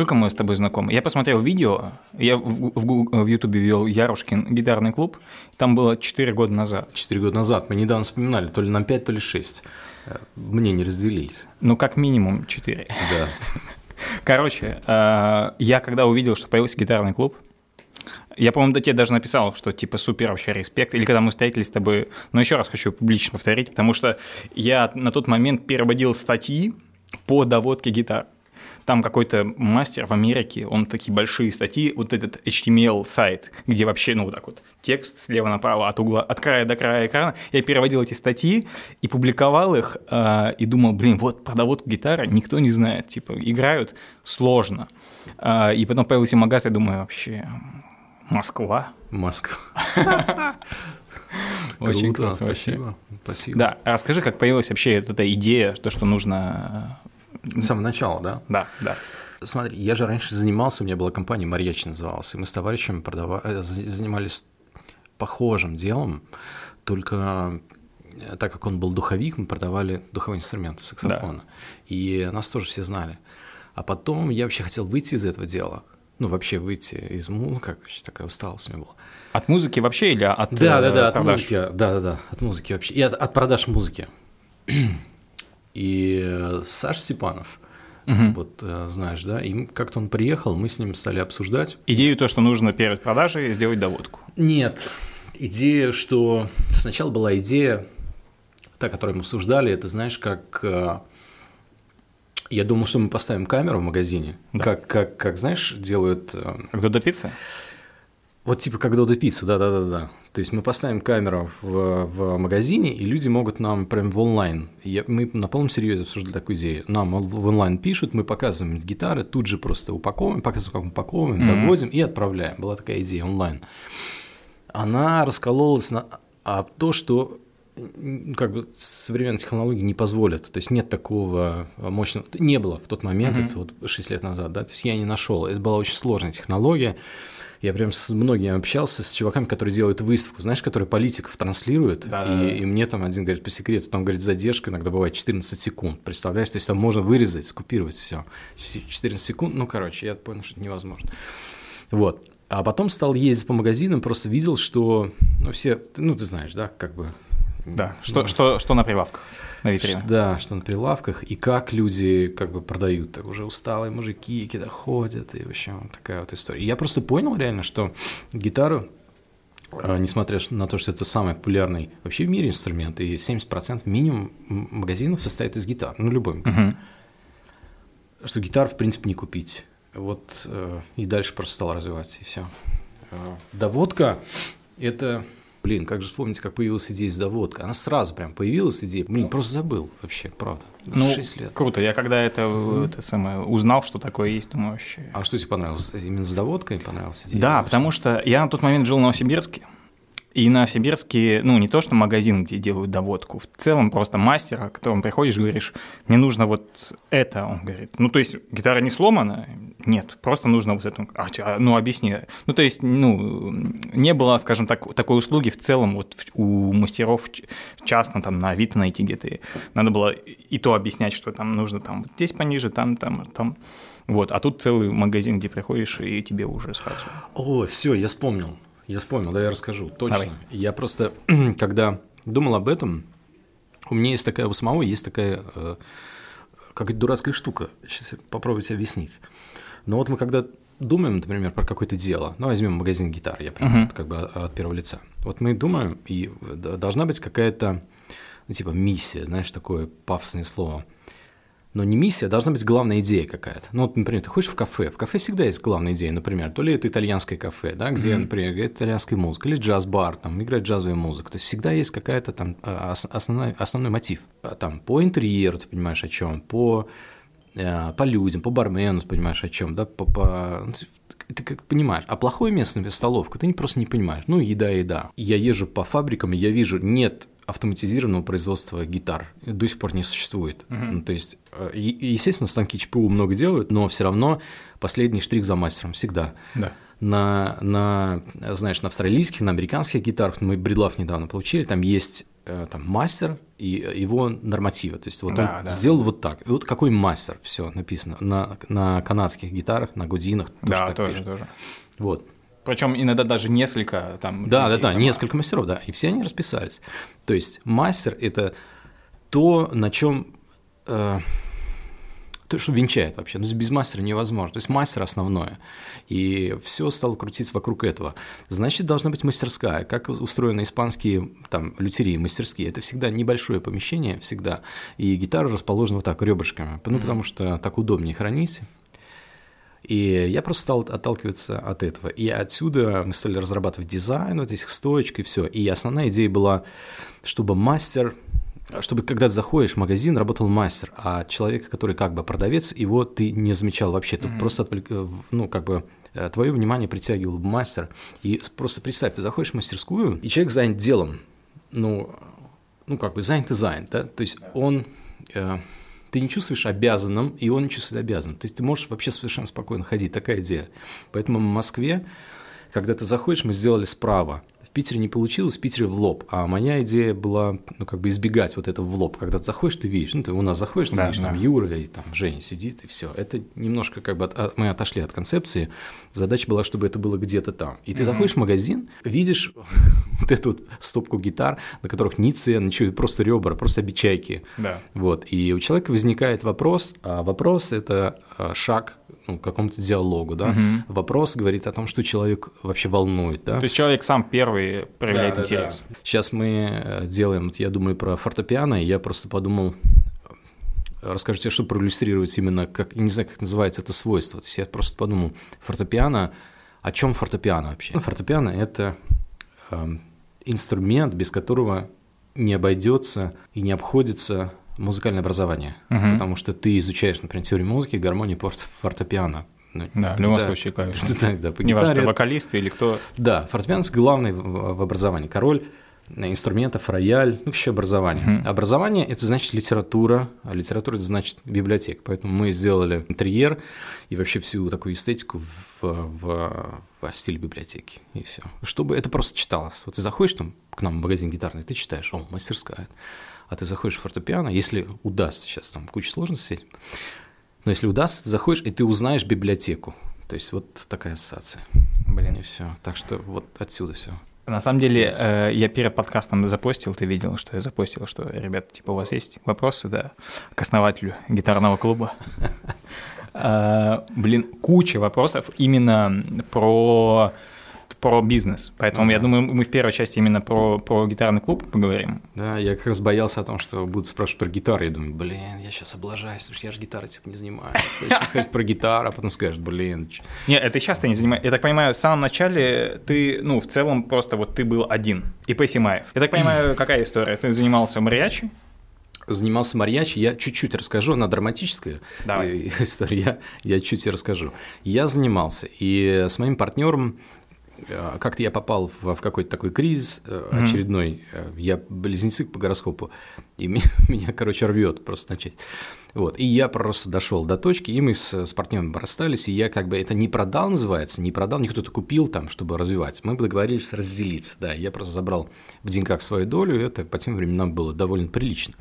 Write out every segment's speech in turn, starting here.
сколько мы с тобой знакомы? Я посмотрел видео, я в, Ютубе вел Ярушкин гитарный клуб, там было 4 года назад. 4 года назад, мы недавно вспоминали, то ли нам 5, то ли 6. Мне не разделились. Ну, как минимум 4. Да. Короче, э, я когда увидел, что появился гитарный клуб, я, по-моему, до тебе даже написал, что типа супер вообще респект. Или когда мы встретились с тобой, но еще раз хочу публично повторить, потому что я на тот момент переводил статьи по доводке гитар. Там какой-то мастер в Америке, он такие большие статьи, вот этот HTML сайт, где вообще, ну, вот так вот, текст слева направо, от угла, от края до края экрана. Я переводил эти статьи и публиковал их, э, и думал, блин, вот про доводку гитары никто не знает, типа, играют сложно. Э, и потом появился магаз, я думаю, вообще, Москва. Москва. Очень круто. Спасибо. Спасибо. Да, расскажи, как появилась вообще эта идея, то, что нужно... С самого начала, да? Да, да. Смотри, я же раньше занимался, у меня была компания «Марьяч» называлась, и мы с товарищем продавали, занимались похожим делом, только так как он был духовик, мы продавали духовые инструменты, саксофоны. Да. И нас тоже все знали. А потом я вообще хотел выйти из этого дела, ну, вообще выйти из музыки, ну, как вообще такая усталость у меня была. От музыки вообще или от Да, да, да, от музыки, да, да, да, от музыки вообще. И от, от продаж музыки. И Саша Степанов, Угу. Вот знаешь, да, и как-то он приехал, мы с ним стали обсуждать. Идею то, что нужно перед продажей сделать доводку. Нет, идея, что сначала была идея, та, которую мы обсуждали, это знаешь, как я думал, что мы поставим камеру в магазине, да. как, как, как, знаешь, делают… Э, как Додо Пицца? Вот типа как Додо Пицца, да-да-да. То есть мы поставим камеру в, в магазине, и люди могут нам прям в онлайн. Я, мы на полном серьезе обсуждали такую идею. Нам в онлайн пишут, мы показываем гитары, тут же просто упаковываем, показываем, как упаковываем, mm-hmm. довозим и отправляем. Была такая идея онлайн. Она раскололась на а то, что как бы современные технологии не позволят. То есть нет такого мощного... Не было в тот момент, mm-hmm. это вот 6 лет назад, да, то есть я не нашел. Это была очень сложная технология. Я прям с многими общался, с чуваками, которые делают выставку, знаешь, которые политиков транслируют, да, и, да. и мне там один говорит по секрету, там, говорит, задержка иногда бывает 14 секунд, представляешь, то есть там можно вырезать, скопировать все. 14 секунд, ну, короче, я понял, что это невозможно. Вот. А потом стал ездить по магазинам, просто видел, что, ну, все, ну, ты знаешь, да, как бы да, что, что, что на прилавках, на витрине. Да, что на прилавках, и как люди как бы продают, так уже усталые мужики когда ходят, и вообще вот такая вот история. И я просто понял реально, что гитару, а, несмотря на то, что это самый популярный вообще в мире инструмент, и 70% минимум магазинов состоит из гитар, ну любой магазин, угу. что гитар в принципе не купить. Вот э, и дальше просто стал развиваться, и все. Э, доводка – это Блин, как же вспомнить, как появилась идея с доводкой. Она сразу прям появилась идея. Блин, просто забыл вообще, правда. Ну, 6 лет. Круто. Я когда это, mm-hmm. это самое, узнал, что такое есть, думаю, вообще. А что тебе понравилось? Именно с доводкой понравилась идея? Да, потому что я на тот момент жил в Новосибирске. И на Сибирске, ну, не то, что магазин, где делают доводку, в целом просто мастера, к которому приходишь, говоришь, мне нужно вот это, он говорит. Ну, то есть гитара не сломана? Нет, просто нужно вот это. А, ну, объясни. Ну, то есть, ну, не было, скажем так, такой услуги в целом вот у мастеров частно там на Авито найти где-то. Надо было и то объяснять, что там нужно там здесь пониже, там, там, там. Вот, а тут целый магазин, где приходишь, и тебе уже сразу. О, все, я вспомнил. Я вспомнил, да, я расскажу. Точно. Давай. Я просто, когда думал об этом, у меня есть такая, у самого есть такая э, какая-то дурацкая штука. Сейчас попробуйте объяснить. Но вот мы когда думаем, например, про какое-то дело, ну, возьмем магазин гитар, я прям uh-huh. как бы от первого лица. Вот мы думаем, и должна быть какая-то, ну, типа, миссия, знаешь, такое пафосное слово – но не миссия, а должна быть главная идея какая-то. Ну, вот, например, ты ходишь в кафе, в кафе всегда есть главная идея, например, то ли это итальянское кафе, да, где, mm-hmm. например, играет итальянская музыка, или джаз-бар, там, играет джазовая музыка, то есть всегда есть какая-то там а, основной, основной мотив. А там по интерьеру ты понимаешь о чем, по, по людям, по бармену понимаешь о чем, да, по, по ну, ты как понимаешь, а плохое место, столовка, ты просто не понимаешь. Ну, еда, еда. Я езжу по фабрикам, и я вижу, нет автоматизированного производства гитар до сих пор не существует. Uh-huh. Ну, то есть, э, естественно, станки ЧПУ много делают, но все равно последний штрих за мастером всегда. Да. На, на, знаешь, на австралийских, на американских гитарах, мы бредлав недавно получили, там есть э, там мастер и его нормативы. То есть вот да, он да. сделал вот так. И вот какой мастер, все написано на, на канадских гитарах, на гудинах. Да, тоже, пишет. тоже. Вот. Причем иногда даже несколько там. Да, людей, да, да, там... несколько мастеров, да, и все они расписались. То есть мастер это то, на чем э, то, что венчает вообще. Ну, без мастера невозможно. То есть мастер основное. И все стало крутиться вокруг этого. Значит, должна быть мастерская. Как устроены испанские там лютерии, мастерские. Это всегда небольшое помещение, всегда. И гитара расположена вот так, ребрышками. Ну, mm-hmm. потому что так удобнее хранить. И я просто стал отталкиваться от этого. И отсюда мы стали разрабатывать дизайн вот этих стоечек и все. И основная идея была, чтобы мастер чтобы когда ты заходишь в магазин, работал мастер, а человек, который как бы продавец, его ты не замечал вообще. Тут mm-hmm. просто отвлек, э, ну, как бы э, твое внимание притягивал мастер. И просто представь, ты заходишь в мастерскую, и человек занят делом. Ну, ну как бы занят и занят, да? То есть он... Э, ты не чувствуешь обязанным, и он не чувствует обязанным. То есть ты можешь вообще совершенно спокойно ходить, такая идея. Поэтому в Москве, когда ты заходишь, мы сделали справа – в Питере не получилось, в Питере в лоб. А моя идея была, ну, как бы избегать вот этого в лоб. Когда ты заходишь, ты видишь, ну, ты у нас заходишь, ты да, видишь, да. там Юра и там Женя сидит, и все. Это немножко как бы от, от, мы отошли от концепции. Задача была, чтобы это было где-то там. И ты mm-hmm. заходишь в магазин, видишь вот эту вот стопку гитар, на которых ни цен, ничего, просто ребра, просто обечайки. Да. Вот. И у человека возникает вопрос, а вопрос – это а, шаг ну, какому-то диалогу, да. Угу. Вопрос говорит о том, что человек вообще волнует, да. То есть человек сам первый проявляет да, интерес. Да, да. Сейчас мы э, делаем, я думаю, про фортепиано, и я просто подумал, расскажите, что проиллюстрировать именно, как, не знаю, как называется это свойство. То есть я просто подумал, фортепиано, о чем фортепиано вообще? Фортепиано – это э, инструмент, без которого не обойдется и не обходится музыкальное образование, угу. потому что ты изучаешь, например, теорию музыки, гармонию, фортепиано. Ну, да, в любом да, случае клавиши. Да, да, по Неважно, гитаре, вокалист или кто. Да, фортепиано главный в, в образовании. Король инструментов, рояль, ну, еще образование. Mm. Образование – это значит литература, а литература – это значит библиотека. Поэтому мы сделали интерьер и вообще всю такую эстетику в, в, в стиле библиотеки, и все. Чтобы это просто читалось. Вот ты заходишь там к нам в магазин гитарный, ты читаешь, о, мастерская а ты заходишь в фортепиано, если удастся, сейчас там куча сложностей но если удастся, ты заходишь, и ты узнаешь библиотеку. То есть вот такая ассоциация. Блин. И все. Так что вот отсюда все. На самом деле, э, я перед подкастом запостил, ты видел, что я запостил, что, ребята, типа, у вас есть вопросы, да, к основателю гитарного клуба. Э, блин, куча вопросов именно про про бизнес. Поэтому ага. я думаю, мы в первой части именно про, про гитарный клуб поговорим. Да, я как раз боялся о том, что будут спрашивать про гитару. Я думаю, блин, я сейчас облажаюсь, потому что я же гитарой типа не занимаюсь. Сейчас сказать про гитару, а потом скажешь, блин. Нет, это сейчас ты не занимаешься. Я так понимаю, в самом начале ты, ну, в целом просто вот ты был один. И Симаев. Я так понимаю, какая история? Ты занимался мариачи? занимался мариачи, я чуть-чуть расскажу, она драматическая Давай. история, я, я чуть расскажу. Я занимался, и с моим партнером как-то я попал в, в какой-то такой кризис mm-hmm. очередной. Э, я близнецы по гороскопу, и меня, меня короче, рвет просто начать. Вот. И я просто дошел до точки, и мы с, с партнером расстались, и я как бы это не продал, называется, не продал, не кто-то купил там, чтобы развивать. Мы договорились разделиться, да. Я просто забрал в деньгах свою долю, и это по тем временам было довольно прилично.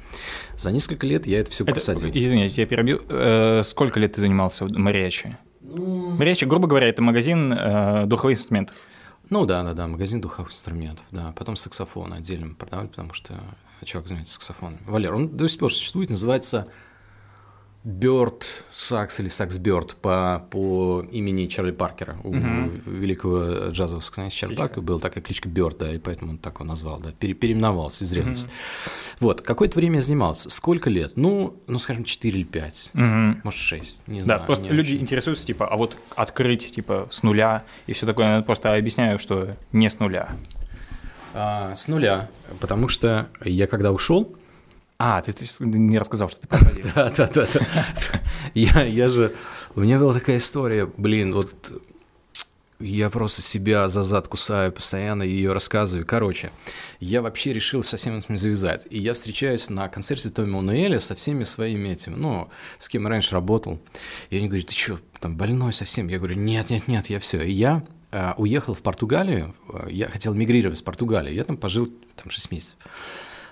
За несколько лет я это все просадил. Извини, я тебя перебью. Э, сколько лет ты занимался в Мариачи? Ну... Мариачи, грубо говоря, это магазин э, духовых инструментов. Ну да, да, да, магазин духовых инструментов, да. Потом саксофон отдельно продавали, потому что чувак занимается саксофоном. Валер, он до сих пор существует, называется Бёрд Сакс или Сакс Бёрд по, по имени Чарли Паркера, у uh-huh. великого джазового саксониста Чарли Паркера была такая кличка Бёрд, да, и поэтому он так его назвал, да, пере, переименовался из ревности. Uh-huh. Вот, какое-то время занимался. Сколько лет? Ну, ну скажем, 4 или 5, uh-huh. может, 6, не да, знаю. Да, просто люди очень. интересуются, типа, а вот открыть, типа, с нуля и все такое, я просто объясняю, что не с нуля. А, с нуля, потому что я когда ушел, а, ты, ты не рассказал, что ты посадил. Да, да, да. Я, я же... У меня была такая история, блин, вот я просто себя за зад кусаю, постоянно ее рассказываю. Короче, я вообще решил совсем этим завязать. И я встречаюсь на концерте Томми Мануэля со всеми своими этими, ну, с кем раньше работал. И они говорят, ты что, там больной совсем? Я говорю, нет, нет, нет, я все. И я э, уехал в Португалию, э, я хотел мигрировать в Португалию, я там пожил там 6 месяцев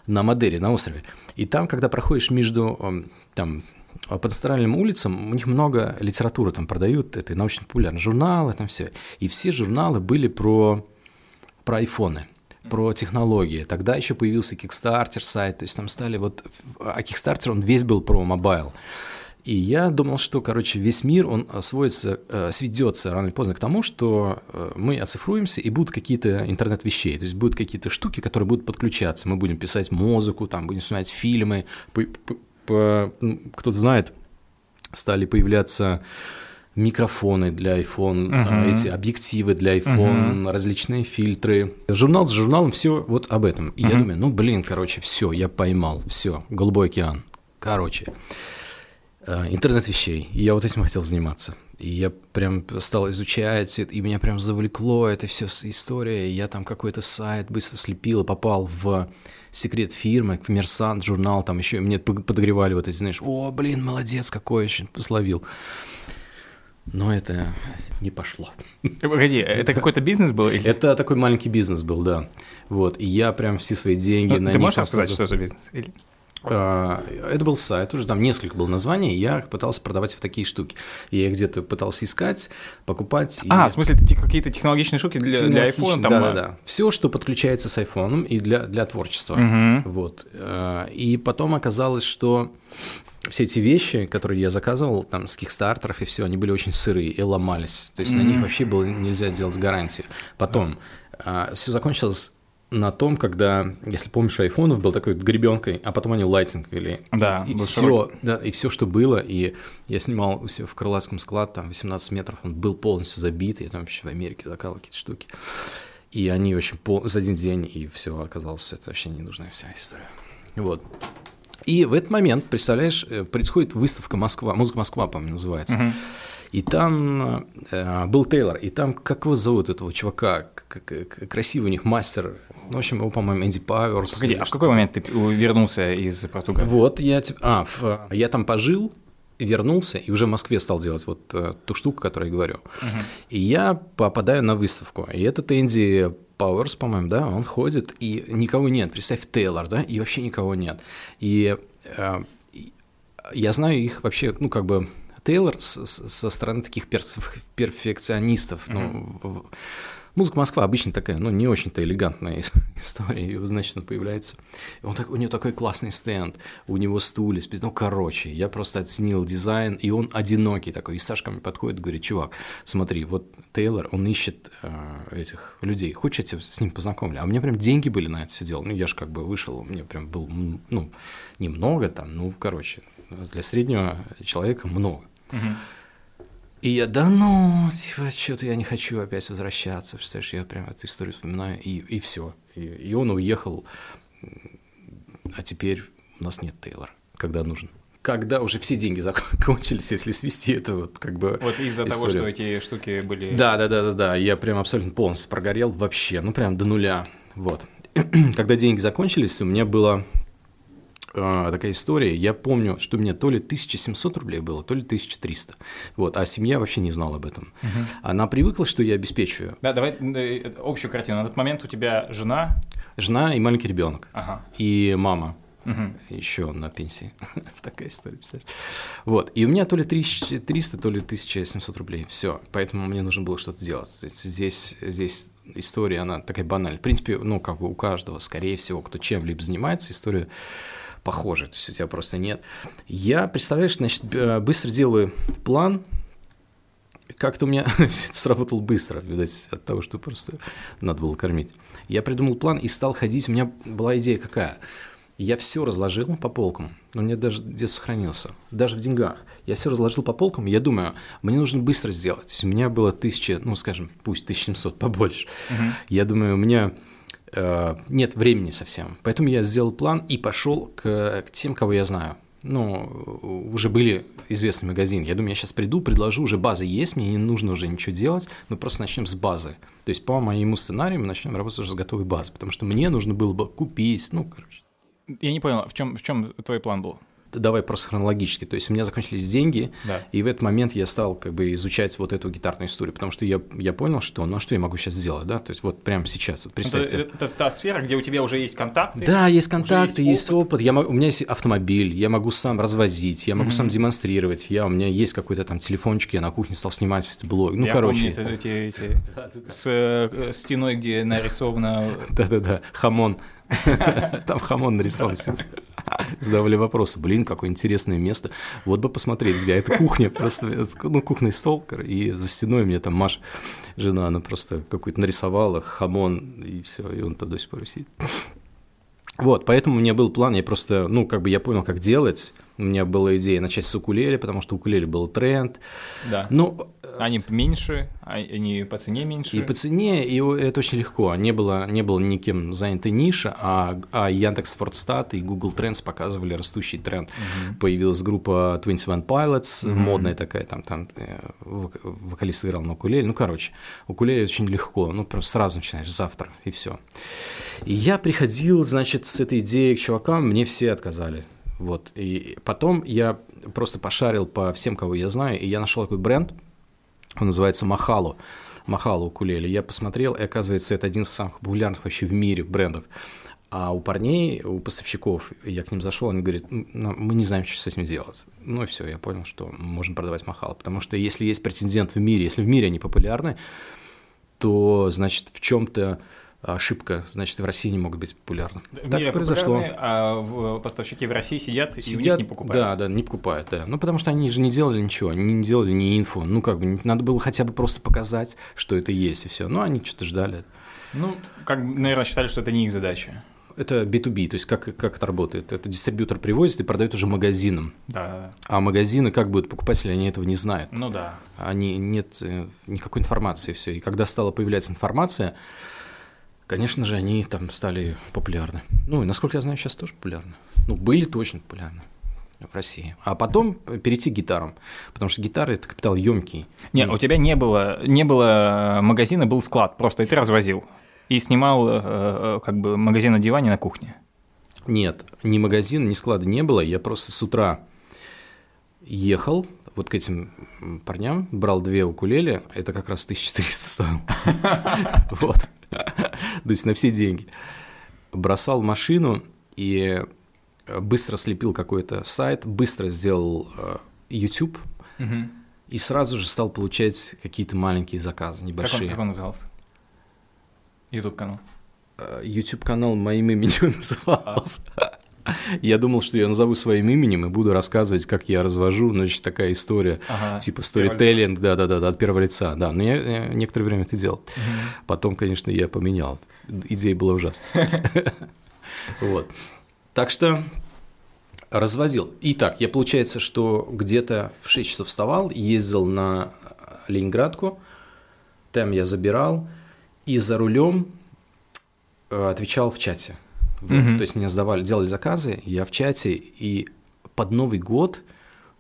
на Мадере, на острове. И там, когда проходишь между там, по центральным улицам, у них много литературы там продают, это научно-популярные журналы, там все. И все журналы были про, про айфоны про технологии. Тогда еще появился Kickstarter сайт, то есть там стали вот... А Kickstarter, он весь был про мобайл. И я думал, что, короче, весь мир, он сводится, э, сведется рано или поздно к тому, что э, мы оцифруемся, и будут какие-то интернет-вещей, то есть будут какие-то штуки, которые будут подключаться. Мы будем писать музыку, там, будем снимать фильмы. Кто-то знает, стали появляться микрофоны для iPhone, uh-huh. эти объективы для iPhone, uh-huh. различные фильтры. Журнал с журналом все вот об этом. И uh-huh. я думаю, ну блин, короче, все, я поймал, все, голубой океан. Короче, э, интернет вещей. И я вот этим хотел заниматься. И я прям стал изучать, и меня прям завлекло это все история. И я там какой-то сайт быстро слепил и попал в секрет фирмы, коммерсант, журнал, там еще мне подогревали вот эти, знаешь, о, блин, молодец какой, очень словил. Но это не пошло. Погоди, это какой-то бизнес был? Или? Это такой маленький бизнес был, да. Вот, и я прям все свои деньги ну, на Ты можешь рассказать, что за бизнес? Или? А, это был сайт, уже там несколько было названий, я пытался продавать в такие штуки. Я их где-то пытался искать, покупать. А, и... в смысле, это какие-то технологичные штуки для, для iPhone? Да, да, да. Все, что подключается с iPhone и для, для творчества. Угу. Вот. А, и потом оказалось, что все эти вещи, которые я заказывал, там, с кикстартеров и все, они были очень сырые и ломались. То есть mm-hmm. на них вообще было нельзя делать гарантию. Потом а, все закончилось на том, когда, если помнишь, айфонов был такой гребенкой, а потом они лайтинг вели. Да, и, все, да, и все, что было, и я снимал у себя в Крылатском склад, там 18 метров, он был полностью забит, я там вообще в Америке заказывал какие-то штуки. И они очень пол... за один день, и все оказалось, это вообще ненужная вся история. Вот. И в этот момент, представляешь, э, происходит выставка Москва, музыка Москва, по-моему, называется. Uh-huh. И там э, был Тейлор, и там, как его зовут, этого чувака, красивый у них мастер, ну, в общем, его, по-моему, Энди Пауэрс. Погоди, а в какой момент ты вернулся из Португалии? Вот, я, а, в, я там пожил, вернулся и уже в Москве стал делать вот э, ту штуку, которую я говорю. Uh-huh. И я попадаю на выставку, и этот Энди Пауэрс, по-моему, да, он ходит, и никого нет. Представь, Тейлор, да, и вообще никого нет. И э, я знаю их вообще, ну, как бы, Тейлор с, с, со стороны таких перфекционистов, mm-hmm. ну, Музыка Москва обычно такая, ну, не очень-то элегантная история, и, значит, он появляется. Он так, у него такой классный стенд, у него стулья, ну, короче, я просто оценил дизайн, и он одинокий такой. И Сашка мне подходит, говорит, чувак, смотри, вот Тейлор, он ищет э, этих людей, хочешь я тебя с ним познакомлю? А у меня прям деньги были на это все дело. Ну, я же как бы вышел, у меня прям был, ну, немного там, ну, короче, для среднего человека много. И я, да ну, что-то я не хочу опять возвращаться, представляешь, я прям эту историю вспоминаю, и, и все. И, и он уехал, а теперь у нас нет Тейлора, когда нужен. Когда уже все деньги закончились, если свести это вот как бы Вот из-за того, что эти штуки были... Да, да, да, да, да, я прям абсолютно полностью прогорел вообще, ну прям до нуля, вот. Когда деньги закончились, у меня было э, такая история. Я помню, что мне то ли 1700 рублей было, то ли 1300. Вот, а семья вообще не знала об этом. Угу. Она привыкла, что я обеспечиваю. Да, давай э, общую картину. На тот момент у тебя жена? Жена и маленький ребенок. Ага. И мама. Угу. Еще на пенсии. Такая история, представляешь? Вот. И у меня то ли 300, то ли 1700 рублей. Все. Поэтому мне нужно было что-то делать. Здесь, здесь история, она такая банальная. В принципе, ну, как бы у каждого, скорее всего, кто чем-либо занимается, история похоже, то есть у тебя просто нет. Я, представляешь, значит, быстро делаю план, как-то у меня все это сработало быстро, видать, от того, что просто надо было кормить. Я придумал план и стал ходить. У меня была идея какая? Я все разложил по полкам. У меня даже где сохранился. Даже в деньгах. Я все разложил по полкам. И я думаю, мне нужно быстро сделать. У меня было тысяча, ну, скажем, пусть 1700 побольше. Угу. Я думаю, у меня Э, нет времени совсем. Поэтому я сделал план и пошел к, к тем, кого я знаю. Ну, уже были известный магазин. Я думаю, я сейчас приду, предложу, уже база есть, мне не нужно уже ничего делать, мы просто начнем с базы. То есть по моему сценарию мы начнем работать уже с готовой базы, потому что мне нужно было бы купить, ну, короче. Я не понял, в чем, в чем твой план был? Давай просто хронологически. То есть у меня закончились деньги, Да. и в этот момент я стал как бы изучать вот эту гитарную историю, потому что я, я понял, что ну а что я могу сейчас сделать, да? То есть вот прямо сейчас, вот Это, представьте. это та сфера, где у тебя уже есть контакты. Да, есть контакты, есть есть, опыт. Я у меня есть автомобиль, я могу сам развозить, я могу сам демонстрировать. Я, у меня есть какой-то там телефончик, я на кухне стал снимать блог. Ну, Я короче. помню это- эти, эти- с э, стеной, где нарисовано... Да-да-да, хамон. Там хамон нарисован. Задавали вопросы. Блин, какое интересное место. Вот бы посмотреть, где это кухня. Просто, ну, кухонный стол, и за стеной мне там Маша, жена, она просто какой-то нарисовала хамон, и все, и он туда до сих пор висит. Вот, поэтому у меня был план, я просто, ну, как бы я понял, как делать. У меня была идея начать с укулеле, потому что укулеле был тренд. Да. Ну, Они меньше, а- они по цене меньше. и по цене, и это очень легко. Не было, не было никем занятой ниша, а, а Яндекс Фордстат и Google Trends показывали растущий тренд. Появилась группа 21 Pilots, модная такая, там, там э, вок- вокалист играл на укулеле. Ну, короче, укулеле очень легко, ну, просто сразу начинаешь, завтра, и все. И я приходил, значит, с этой идеей к чувакам, мне все отказали. Вот. И потом я просто пошарил по всем, кого я знаю, и я нашел такой бренд, он называется Махалу. Махалу укулеле. Я посмотрел, и оказывается, это один из самых популярных вообще в мире брендов. А у парней, у поставщиков, я к ним зашел, они говорят, ну, мы не знаем, что с этим делать. Ну и все, я понял, что можно продавать Махалу. Потому что если есть претендент в мире, если в мире они популярны, то, значит, в чем-то ошибка, значит, в России не могут быть популярны. В так произошло. а в- поставщики в России сидят, и у Сидят, них не покупают. Да, да, не покупают, да. Ну, потому что они же не делали ничего, они не делали ни инфу. Ну, как бы, надо было хотя бы просто показать, что это есть, и все. Ну, они что-то ждали. Ну, как, бы, наверное, считали, что это не их задача. Это B2B, то есть как, как это работает? Это дистрибьютор привозит и продает уже магазинам. Да. А магазины, как будут покупатели, они этого не знают. Ну да. Они нет э, никакой информации, все. И когда стала появляться информация, конечно же, они там стали популярны. Ну, и насколько я знаю, сейчас тоже популярны. Ну, были точно популярны в России. А потом перейти к гитарам, потому что гитары это капитал емкий. Не, у тебя не было, не было магазина, был склад просто, и ты развозил. И снимал э, э, как бы магазин на диване на кухне. Нет, ни магазина, ни склада не было. Я просто с утра ехал вот к этим парням, брал две укулеле, это как раз 1400 стоил. Вот. То есть на все деньги. Бросал машину и э, быстро слепил какой-то сайт, быстро сделал э, YouTube и сразу же стал получать какие-то маленькие заказы, Как он, небольшие. как он назывался? Ютуб канал. Э, YouTube-канал моим именем назывался. Я думал, что я назову своим именем и буду рассказывать, как я развожу, значит, такая история, Ага, типа сторителлинг, да-да-да, от первого лица, да, но я э, некоторое время это делал. Потом, конечно, я поменял, идея была ужасная. Вот. Так что развозил. Итак, я, получается, что где-то в 6 часов вставал, ездил на Ленинградку, там я забирал, и за рулем э, отвечал в чате. Вот, Мгм. То есть мне сдавали, делали заказы, я в чате, и под Новый год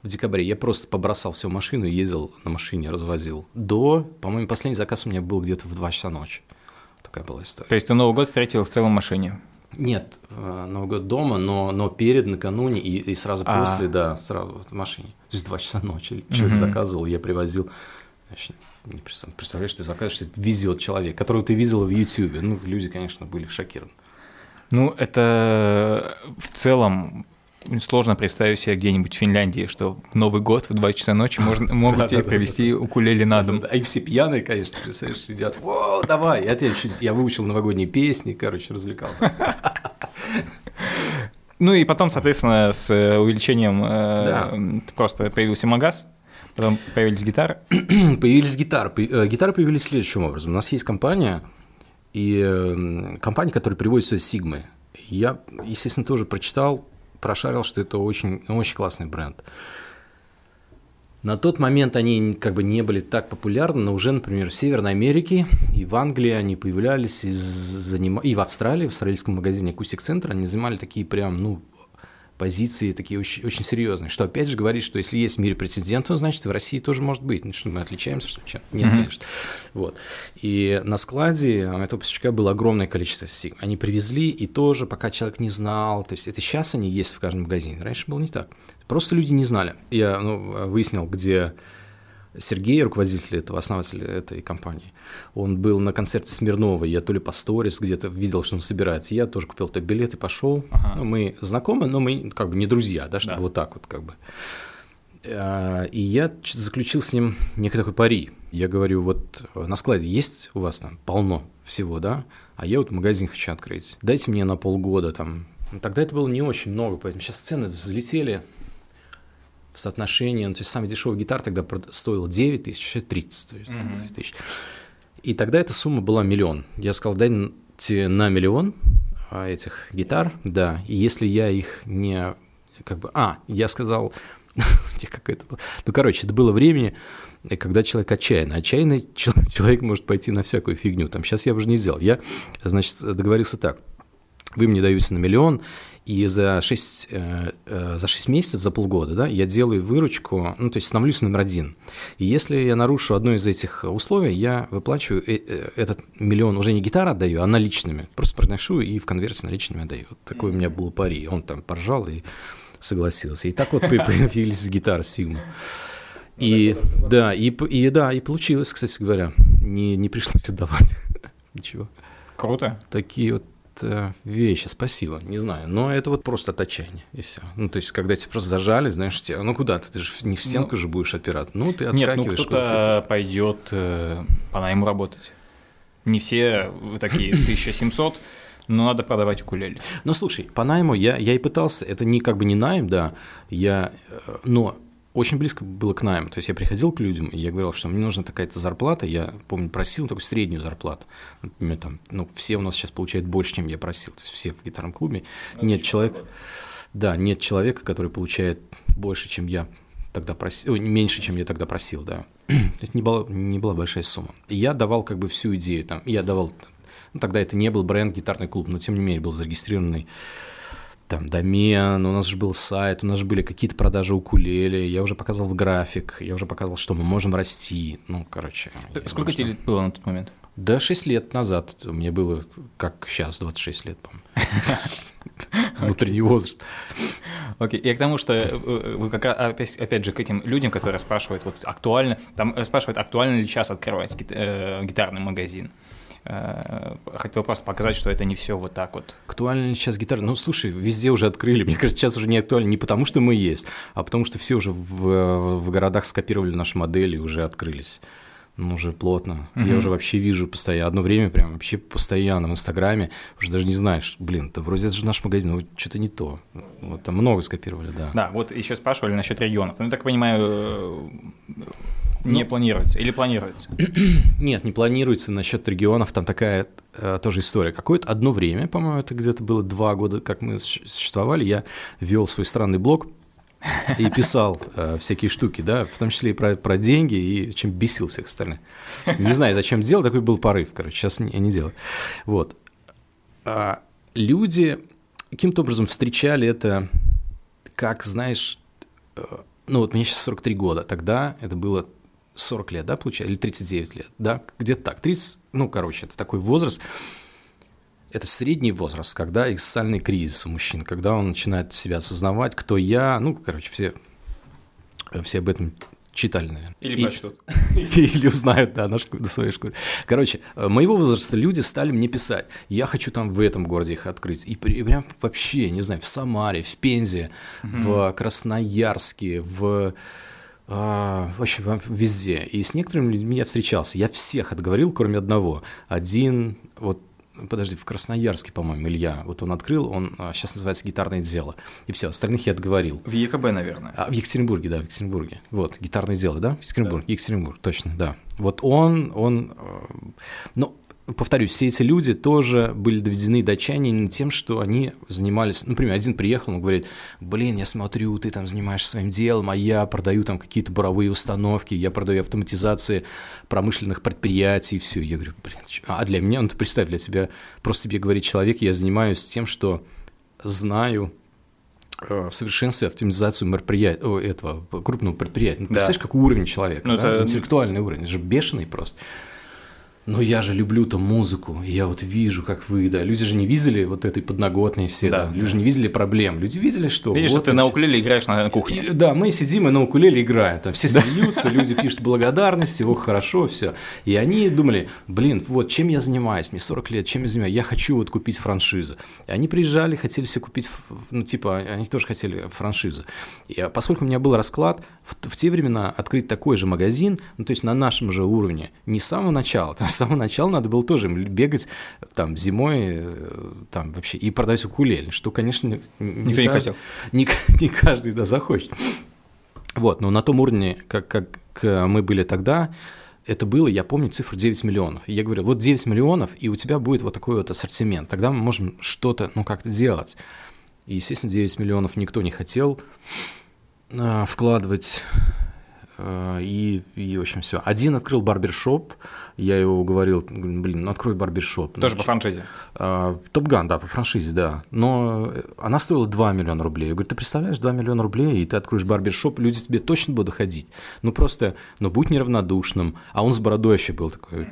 в декабре я просто побросал всю машину ездил на машине, развозил. До, по-моему, последний заказ у меня был где-то в 2 часа ночи. Такая была история. То есть ты Новый год встретил в целом машине. Нет, э, Новый год дома, но, но перед, накануне и, и сразу А. после, да, сразу в машине. То есть 2 часа ночи человек заказывал, я привозил. Вообще не представ- представляешь, ты заказываешь, везет человек, которого ты видела в Ютьюбе. Ну, люди, конечно, были шокированы. Ну, это в целом сложно представить себе где-нибудь в Финляндии, что в Новый год в 2 часа ночи можно, могут тебе привезти укулеле на дом. И все пьяные, конечно, представляешь, сидят. О, давай! Я, чуть- я выучил новогодние песни, короче, развлекал. Ну и потом, соответственно, с э, увеличением э, Да. просто появился магаз, потом появились гитары. Появились гитары. Э, Гитары появились следующим образом. У нас есть компания, и э, компания, которая приводит сюда Сигмы. Я, естественно, тоже прочитал, прошарил, что это очень, очень классный бренд. На тот момент они как бы не были так популярны, но уже, например, в Северной Америке и в Англии они появлялись, и, занима- и в Австралии, в австралийском магазине Acoustic Center, они занимали такие прям, ну, позиции такие очень, очень серьезные, что опять же говорит, что если есть в мире прецедент, то значит в России тоже может быть. Ну что, мы отличаемся, что ли? Нет, mm-hmm. конечно. Вот. И на складе этого поставщика было огромное количество сигм. Они привезли, и тоже, пока человек не знал, то есть это сейчас они есть в каждом магазине, раньше было не так. Просто люди не знали. Я ну, выяснил, где Сергей, руководитель этого, основатель этой компании, он был на концерте Смирнова, я то ли по сторис где-то видел, что он собирается, я тоже купил тот билет и пошел. Ага. Ну, мы знакомы, но мы как бы не друзья, да, чтобы да. вот так вот как бы. А, и я заключил с ним некий такой пари. Я говорю, вот на складе есть у вас там полно всего, да, а я вот магазин хочу открыть. Дайте мне на полгода там. Тогда это было не очень много, поэтому сейчас цены взлетели, в соотношении, ну, то есть самый дешевый гитар тогда стоил 9 тысяч, сейчас 30 mm-hmm. И тогда эта сумма была миллион. Я сказал, дайте на миллион а, этих гитар, да, и если я их не, как бы, а, я сказал, как это было, ну, короче, это было времени, когда человек отчаянный. Отчаянный человек может пойти на всякую фигню, там, сейчас я бы уже не сделал. Я, значит, договорился так, вы мне даете на миллион, и за 6, э, э, за 6 месяцев, за полгода, да, я делаю выручку, ну, то есть становлюсь номер один. И если я нарушу одно из этих условий, я выплачиваю э, этот миллион, уже не гитара отдаю, а наличными. Просто проношу и в конверте наличными отдаю. Вот такой у меня был пари. Он там поржал и согласился. И так вот появились гитары Сигма. И да, и, и да, и получилось, кстати говоря. Не, не пришлось отдавать ничего. Круто. Такие вот Э, вещи, спасибо, не знаю, но это вот просто от отчаяния, и все. Ну, то есть, когда тебя просто зажали, знаешь, тебя, ну куда ты, ты же не в стенку ну, же будешь опирать, ну, ты отскакиваешь. Нет, ну, кто-то пойдет э, по найму работать. Не все такие 1700, но надо продавать укулеле. Ну, слушай, по найму я, я и пытался, это не как бы не найм, да, я, э, но очень близко было к найму. То есть я приходил к людям, и я говорил, что мне нужна такая-то зарплата. Я, помню, просил такую среднюю зарплату. Например, там, ну, все у нас сейчас получают больше, чем я просил. То есть все в гитарном клубе. Да, нет человека, да, нет человека, который получает больше, чем я тогда просил, меньше, чем я тогда просил, да. Это не была, не была большая сумма. И я давал как бы всю идею, там, я давал, ну, тогда это не был бренд гитарный клуб, но тем не менее был зарегистрированный там домен, у нас же был сайт, у нас же были какие-то продажи укулеле, я уже показывал график, я уже показывал, что мы можем расти, ну, короче. Сколько тебе лет было на тот момент? Да, 6 лет назад мне было, как сейчас, 26 лет, по-моему. Внутренний возраст. Окей, и к тому, что э, вы как опять, опять же к этим людям, которые спрашивают, вот актуально, там э, спрашивают, актуально ли сейчас открывать э, гитарный магазин. Э, хотел просто показать, что это не все вот так вот. Актуально сейчас гитара? Ну, слушай, везде уже открыли. Мне кажется, сейчас уже не актуально не потому, что мы есть, а потому что все уже в, в городах скопировали наши модели и уже открылись. Ну, уже плотно. Угу. Я уже вообще вижу постоянно. Одно время прям вообще постоянно в Инстаграме. Уже даже не знаешь, блин, это вроде это же наш магазин, но что-то не то. Вот там много скопировали, да. Да, вот еще спрашивали насчет регионов. Ну, я так понимаю, не ну, планируется или планируется? Нет, не планируется насчет регионов. Там такая э, тоже история. Какое-то одно время, по-моему, это где-то было два года, как мы существовали, я вел свой странный блог и писал э, всякие штуки, да, в том числе и про, про деньги, и чем бесил всех остальных. Не знаю, зачем делал, такой был порыв, короче, сейчас я не делаю. Вот. А люди каким-то образом встречали это, как, знаешь, э, ну вот мне сейчас 43 года, тогда это было 40 лет, да, получается, или 39 лет, да, где-то так, 30, ну, короче, это такой возраст, это средний возраст, когда экзистенциальный кризис у мужчин, когда он начинает себя осознавать, кто я, ну, короче, все, все об этом читали, наверное. Или прочтут. Или узнают, да, на, на своей шкуре. Короче, моего возраста люди стали мне писать, я хочу там в этом городе их открыть. И прям вообще, не знаю, в Самаре, в Пензе, в Красноярске, в а, вообще везде. И с некоторыми людьми я встречался. Я всех отговорил, кроме одного. Один, вот подожди, в Красноярске, по-моему, Илья, вот он открыл, он сейчас а, называется «Гитарное дело», и все, остальных я отговорил. В ЕКБ, наверное. А, в Екатеринбурге, да, в Екатеринбурге. Вот, «Гитарное дело», да? Екатеринбург, да. Екатеринбург, точно, да. Вот он, он, э, ну, повторюсь, все эти люди тоже были доведены до отчаяния тем, что они занимались, например, один приехал, он говорит, блин, я смотрю, ты там занимаешься своим делом, а я продаю там какие-то буровые установки, я продаю автоматизации промышленных предприятий, и все. Я говорю, блин, а для меня, ну ты представь, для тебя, просто тебе говорит человек, я занимаюсь тем, что знаю, в совершенстве оптимизацию мероприятия, этого крупного предприятия. Ну, Да. представляешь, какой уровень человека, Ну, да? это- интеллектуальный уровень, это же бешеный просто. Но я же люблю там музыку, и я вот вижу, как вы, да. Люди же не видели вот этой подноготной все, Да. да. Люди же не видели проблем. Люди видели, что. Видишь, вот что ты на укулеле играешь на кухне. и- Да, мы сидим и на укулеле играем. Там все смеются, люди пишут благодарности, о, хорошо, все. И они думали, блин, вот чем я занимаюсь, мне 40 лет, чем я занимаюсь, я хочу вот купить франшизу. И они приезжали, хотели все купить, ну, типа, они тоже хотели франшизу. И, а поскольку у меня был расклад, в, в те времена открыть такой же магазин, ну, то есть на нашем же уровне, не с самого начала, там, самого начала надо было тоже бегать там зимой, э, там вообще, и продать укулеле, что, конечно, Никто не хотел. не, не каждый да, захочет. Вот, но на том уровне, как, как мы были тогда, это было, я помню, цифру 9 миллионов. И я говорю, вот 9 миллионов, и у тебя будет вот такой вот ассортимент. Тогда мы можем что-то, ну, как-то делать. И, естественно, 9 миллионов никто не хотел э, вкладывать. Э, И, и, в общем, все. Один открыл барбершоп, я его уговорил, блин, ну открой барбершоп. Тоже Ну, по франшизе. Топган, да, по франшизе, да. Но э, она стоила 2 миллиона рублей. Я говорю, ты представляешь, 2 миллиона рублей, и ты откроешь барбершоп, люди тебе точно будут ходить. Ну просто, ну будь неравнодушным. А он с бородой еще был такой.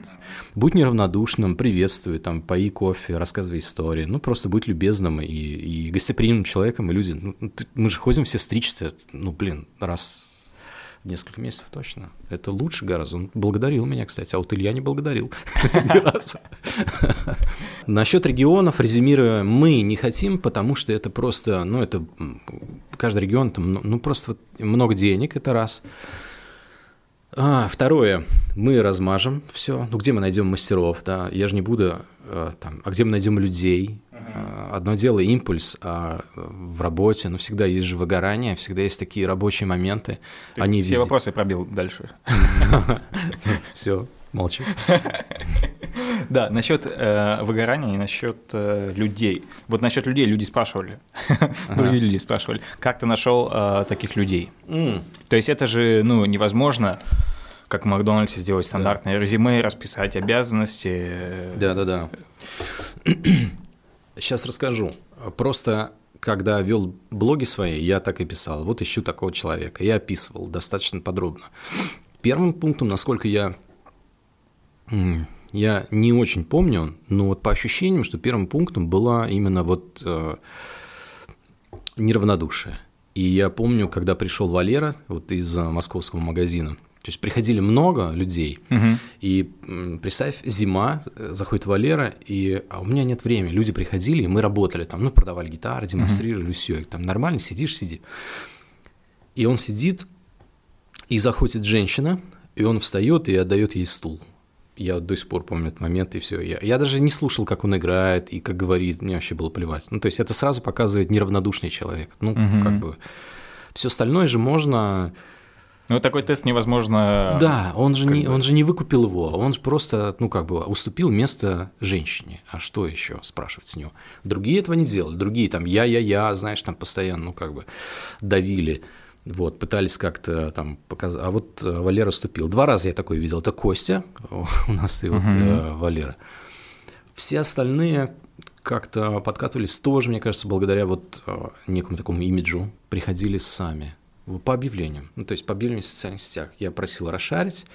Будь неравнодушным, приветствуй, там, пои кофе, рассказывай истории. Ну просто будь любезным и, и гостеприимным человеком, и люди, ну, мы же ходим все стричься, ну блин, раз несколько месяцев точно. Это лучше гораздо. Он благодарил меня, кстати, а вот Илья не благодарил ни разу. Насчет регионов, резюмируя, мы не хотим, потому что это просто, ну, это каждый регион, там, ну, просто много денег, это раз. А, второе, мы размажем все. Ну, где мы найдем мастеров, да? Я же не буду там, а где мы найдем людей? Э, Одно дело импульс, а э, в работе, ну, всегда есть же выгорание, всегда есть такие рабочие моменты. Ты Они все везде. вопросы пробил дальше. Все, молчу. Да, насчет э, выгорания и насчет э, людей. Вот насчет людей люди спрашивали, другие люди спрашивали, как ты нашел э, таких людей? То есть это же, ну, невозможно, как в Макдональдсе сделать стандартное резюме, расписать обязанности. Да-да-да. Сейчас расскажу. Просто когда вел блоги свои, я так и писал. Вот ищу такого человека. Я описывал достаточно подробно. Первым пунктом, насколько я я не очень помню, но вот по ощущениям, что первым пунктом была именно вот э, неравнодушие. И я помню, когда пришел Валера вот из э, московского магазина, то есть приходили много людей, Мгм. и представь, зима, э, заходит Валера, и а у меня нет времени. Люди приходили, и мы работали там, ну, продавали гитары, демонстрировали все. Там нормально сидишь, сиди. И он сидит, и заходит женщина, и он встает и отдает ей стул. Я до сих пор помню этот момент, и все. Я, я даже не слушал, как он играет и как говорит, мне вообще было плевать. Ну, то есть это сразу показывает неравнодушный человек. Ну, Мгм. как бы. Все остальное же можно Ну, такой тест невозможно... да, он же, не, он же не выкупил его, он же просто, ну, как бы, уступил место женщине. А что еще спрашивать с него? Другие этого не делали, другие там я-я-я, знаешь, там постоянно, ну, как бы, давили, вот, пытались как-то там показать. А вот э, Валера уступил. Два раза я такое видел. Это Костя, у нас и вот э, Валера. Все остальные как-то подкатывались тоже, мне кажется, благодаря вот э, некому такому имиджу, приходили сами по объявлениям. Ну, то есть по объявлениям в социальных сетях. Я просил расшарить,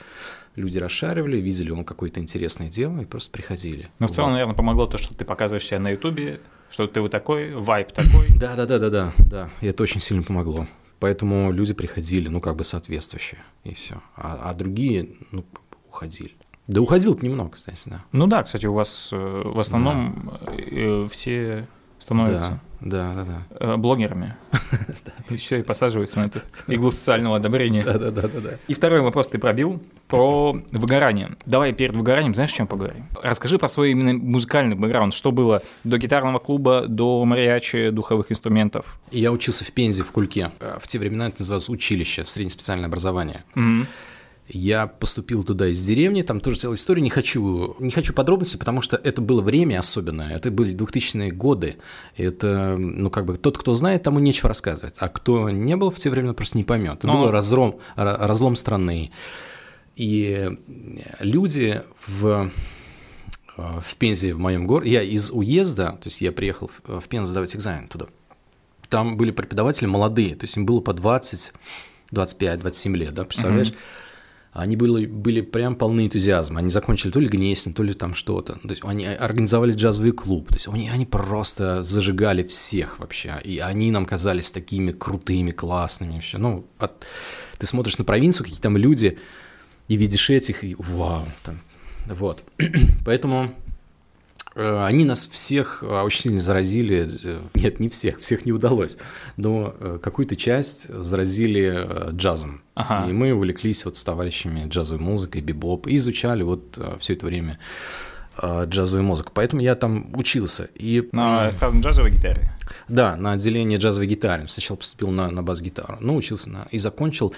люди расшаривали, видели он какое-то интересное дело и просто приходили. Но в целом, Вот. наверное, помогло то, что ты показываешь себя на Ютубе, что ты вот такой, вайп такой. Да, да, да, да, да, да. И это очень сильно помогло. Поэтому люди приходили, ну, как бы соответствующие, и все. А, а другие, ну, уходили. Да уходил немного, кстати, да. Ну да, кстати, у вас э, в основном э, все становятся Да, да, да, да. э, блогерами. И все, и посаживаются на эту иглу социального одобрения. Да, да, да, да. И второй вопрос ты пробил про выгорание. Давай перед выгоранием, знаешь, о чем поговорим? Расскажи про свой именно музыкальный бэкграунд. Что было до гитарного клуба, до мариачи, духовых инструментов? Я учился в Пензе, в Кульке. Э, В те времена это называлось училище, среднеспециальное образование. Я поступил туда из деревни, там тоже целая история, не хочу, не хочу подробностей, потому что это было время особенное, это были 2000-е годы, это, ну, как бы, тот, кто знает, тому нечего рассказывать, а кто не был в те времена, просто не поймет. Это Ну, был разлом, ра- разлом страны, и люди в в Пензе, в моем городе, я из уезда, то есть я приехал в в Пензу сдавать экзамен туда, там были преподаватели молодые, то есть им было по 20, 25, 27 лет, да, представляешь? Угу. Они были, были прям полны энтузиазма. Они закончили то ли Гнесин, то ли там что-то. То есть они организовали джазовый клуб. То есть они, они просто зажигали всех вообще. И они нам казались такими крутыми, классными. Все. Ну, от... ты смотришь на провинцию, какие там люди, и видишь этих, и вау. Там. Вот. Поэтому Э, они нас всех э, очень сильно заразили, э, нет, не всех, всех не удалось, но какую-то часть заразили джазом. Ага. И мы увлеклись вот с товарищами джазовой музыкой, бибоп, и изучали вот все это время джазовую музыку. Поэтому я там учился. И, на эстрадно джазовой гитаре? Да, на отделение джазовой гитары. Сначала поступил на, на бас-гитару, но учился на, и закончил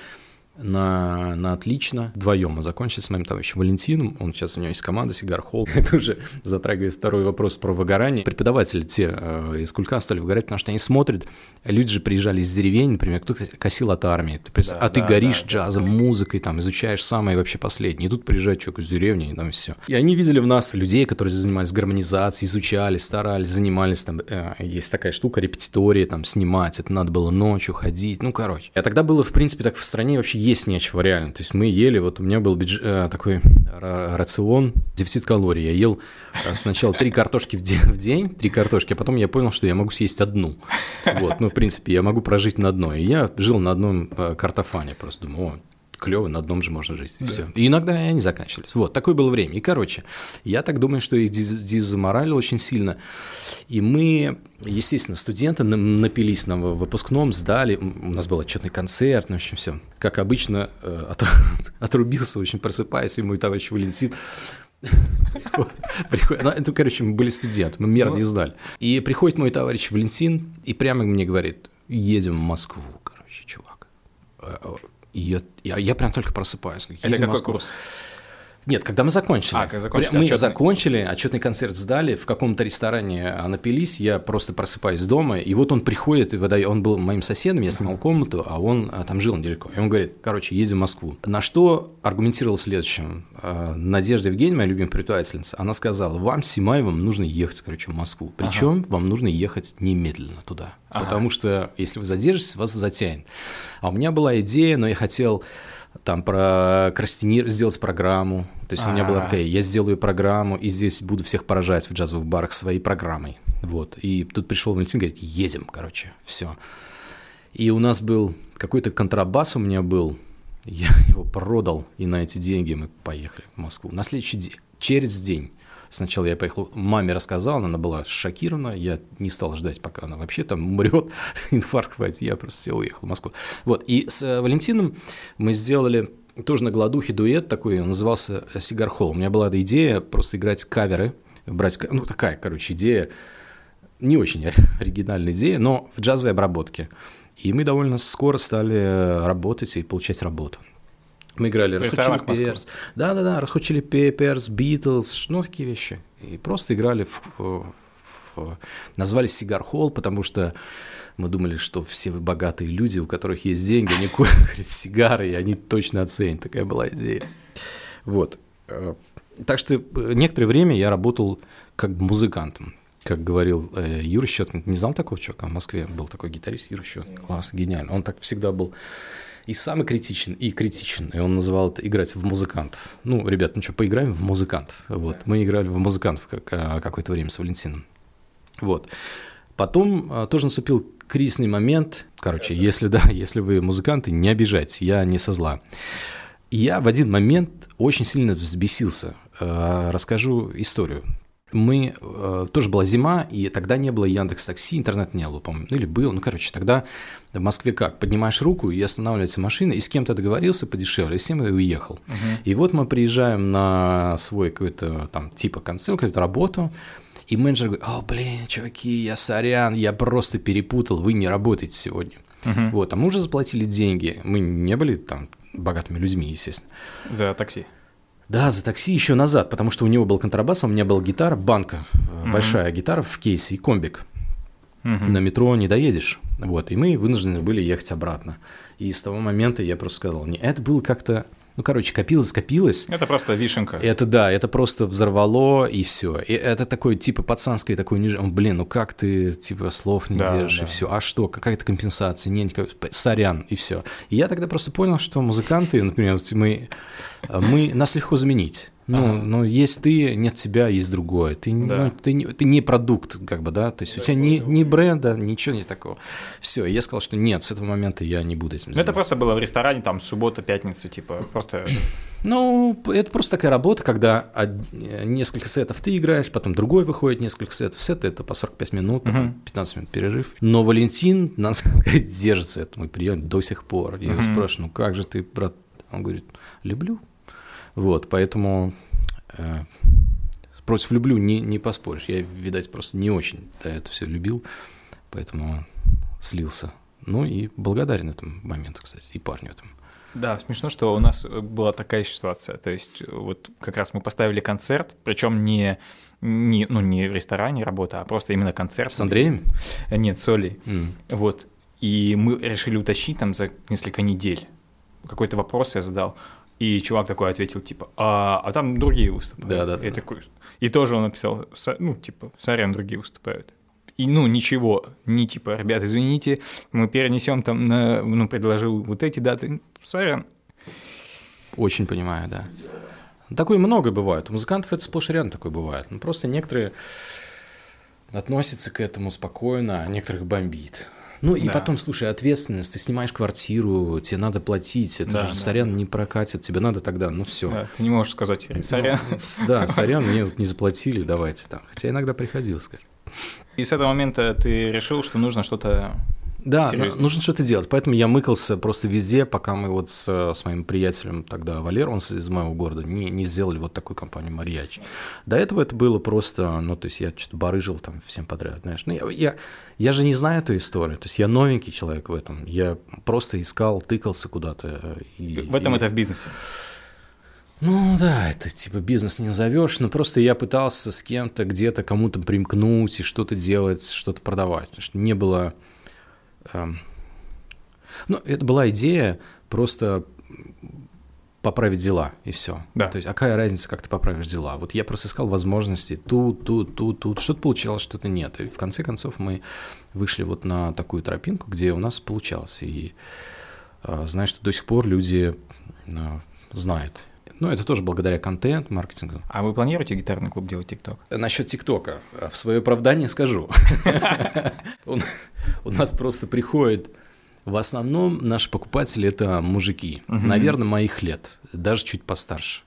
на, на отлично. Вдвоем мы закончили с моим товарищем Валентином. Он сейчас у него есть команда Сигар Холл. Это уже затрагивает второй вопрос про выгорание. Преподаватели те э, из Кулька стали выгорать, потому что они смотрят. Люди же приезжали из деревень, например, кто-то косил от армии. Ты да, а да, ты горишь да, джазом, да. музыкой, там, изучаешь самое вообще последнее. И тут приезжает человек из деревни, и там все. И они видели в нас людей, которые занимались гармонизацией, изучали, старались, занимались. Там, э, есть такая штука, репетитория, там, снимать. Это надо было ночью ходить. Ну, короче. А тогда было, в принципе, так в стране вообще есть нечего реально. То есть мы ели, вот у меня был бюдж... Э, такой рацион, дефицит калорий. Я ел э, сначала три картошки в день, в день, три картошки, а потом я понял, что я могу съесть одну. Вот, ну, в принципе, я могу прожить на одной. И я жил на одном э, картофане, просто думаю, о, клево, на одном же можно жить. Да. все. И иногда они заканчивались. Вот, такое было время. И, короче, я так думаю, что их дизаморалило очень сильно. И мы, естественно, студенты напились на выпускном, сдали. У нас был отчетный концерт, ну, в общем, все. Как обычно, э, отрубился, очень просыпаясь, и мой товарищ Валентин Приходит, ну, короче, мы были студенты, мы мер не сдали. И приходит мой товарищ Валентин и прямо мне говорит, едем в Москву, короче, чувак. И я, я, я прям только просыпаюсь. Это какой Москву. курс? Нет, когда мы закончили. А, когда закончили. Мы отчетный. закончили, отчетный концерт сдали, в каком-то ресторане напились, я просто просыпаюсь дома, и вот он приходит, и выдает, он был моим соседом, я снимал комнату, а он а, там жил недалеко. И он говорит, короче, едем в Москву. На что аргументировал следующим. А, Надежда Евгеньевна, моя любимая преподавательница, она сказала, вам с Симаевым нужно ехать, короче, в Москву. Причем ага. вам нужно ехать немедленно туда. Ага. Потому что если вы задержитесь, вас затянет. А у меня была идея, но я хотел там прокрастинировать, сделать программу. То есть А-а-а. у меня была такая, я сделаю программу, и здесь буду всех поражать в джазовых барах своей программой. Вот. И тут пришел Валентин, говорит, едем, короче, все. И у нас был какой-то контрабас у меня был, я его продал, и на эти деньги мы поехали в Москву. На следующий день, через день Сначала я поехал, маме рассказал, она была шокирована, я не стал ждать, пока она вообще там умрет, инфаркт хватит, я просто сел и уехал в Москву. Вот, и с э, Валентином мы сделали тоже на голодухе дуэт такой, он назывался «Сигар Холл». У меня была эта идея просто играть каверы, брать, ну, такая, короче, идея, не очень оригинальная идея, но в джазовой обработке. И мы довольно скоро стали работать и получать работу. Мы играли Red Hot Chili Да-да-да, Red Hot Chili Peppers, Beatles, ну, такие вещи. И просто играли в, в, назвали Сигар Холл, потому что мы думали, что все богатые люди, у которых есть деньги, они курят сигары, и они точно оценят. Такая была идея. Вот. Э, так что э, некоторое время я работал как музыкантом. Как говорил э, Юра Щеткин, не знал такого чувака? В Москве был такой гитарист Юра Щеткин. Класс, гениально. Он так всегда был и самый критичен, и критичен. И он называл это играть в музыкантов. Ну, ребят, ну что, поиграем в музыкантов. Вот. Мы играли в музыкантов как, а, какое-то время с Валентином. Вот. Потом а, тоже наступил кризисный момент. Короче, если да, если вы музыканты, не обижайтесь, я не со зла. я в один момент очень сильно взбесился. А, расскажу историю мы э, тоже была зима, и тогда не было Яндекс Такси, интернет не было, по-моему, ну или был, ну короче, тогда в Москве как, поднимаешь руку и останавливается машина, и с кем-то договорился подешевле, и с кем-то уехал. Uh-huh. И вот мы приезжаем на свой какой-то там типа концерт, какую-то работу, и менеджер говорит, о, блин, чуваки, я сорян, я просто перепутал, вы не работаете сегодня. Uh-huh. Вот, а мы уже заплатили деньги, мы не были там богатыми людьми, естественно. За такси? Да, за такси еще назад, потому что у него был контрабас, а у меня была гитара, банка, mm-hmm. большая гитара в кейсе и комбик. Mm-hmm. На метро не доедешь. Вот, и мы вынуждены были ехать обратно. И с того момента я просто сказал, не, это было как-то ну, короче, копилось, скопилось. Это просто вишенка. Это да, это просто взорвало, и все. И это такое, типа, пацанское такое, блин, ну как ты, типа, слов не да, держишь, да. и все. А что, какая-то компенсация? Нет, сорян, и все. И я тогда просто понял, что музыканты, например, мы, мы нас легко заменить. Ну, ага. ну, есть ты, нет тебя, есть другое. Ты, да. ну, ты, не, ты не продукт, как бы, да, то есть да, у тебя ни, ни бренда, ничего не такого. Все, я сказал, что нет, с этого момента я не буду этим заниматься. Ну, это просто было в ресторане, там, суббота, пятница, типа, просто... Ну, это просто такая работа, когда несколько сетов ты играешь, потом другой выходит, несколько сетов. Сеты это по 45 минут, потом 15 минут перерыв. Но Валентин, надо сказать, держится, это мой прием до сих пор. Я его спрашиваю, ну как же ты, брат? Он говорит, люблю. Вот, поэтому э, против люблю не, не поспоришь. Я, видать, просто не очень да, это все любил, поэтому слился. Ну и благодарен этому моменту, кстати, и парню этому. Да, смешно, что у нас была такая ситуация. То есть вот как раз мы поставили концерт, причем не, не, ну, не в ресторане работа, а просто именно концерт. С Андреем? Нет, с Олей. Mm. Вот. И мы решили уточнить там за несколько недель. Какой-то вопрос я задал. И чувак такой ответил, типа, а, а там другие выступают. Да, да, и, да. Такой, и тоже он написал, ну, типа, сорян, другие выступают. И, ну, ничего, не типа, ребят, извините, мы перенесем там на, ну, предложил вот эти даты, сорян. Очень понимаю, да. Такое много бывает. У музыкантов это сплошь и рядом такое бывает. Ну, просто некоторые относятся к этому спокойно, а некоторых бомбит. Ну и да. потом, слушай, ответственность, ты снимаешь квартиру, тебе надо платить, это да, же, да. сорян не прокатит, тебе надо тогда, ну все. Да, ты не можешь сказать, ну, сорян. Ну, да, сорян, мне не заплатили, давайте там. Хотя иногда приходилось, скажем. И с этого момента ты решил, что нужно что-то да, Серьезно? нужно что-то делать. Поэтому я мыкался просто везде, пока мы вот с, с моим приятелем тогда Валер, он из моего города, не, не сделали вот такую компанию «Марьяч». До этого это было просто, ну, то есть я что-то барыжил там всем подряд, знаешь. Ну, я, я, я же не знаю эту историю, то есть я новенький человек в этом. Я просто искал, тыкался куда-то. И, в этом и... это в бизнесе? Ну да, это типа бизнес не назовешь, но просто я пытался с кем-то где-то кому-то примкнуть и что-то делать, что-то продавать, потому что не было ну, это была идея просто поправить дела, и все. Да. То есть, а какая разница, как ты поправишь дела? Вот я просто искал возможности тут, тут, тут, тут. Что-то получалось, что-то нет. И в конце концов мы вышли вот на такую тропинку, где у нас получалось. И э, знаешь, что до сих пор люди э, знают ну, это тоже благодаря контент, маркетингу. А вы планируете гитарный клуб делать ТикТок? Насчет ТикТока. В свое оправдание скажу. У нас просто приходит в основном наши покупатели это мужики, наверное, моих лет, даже чуть постарше.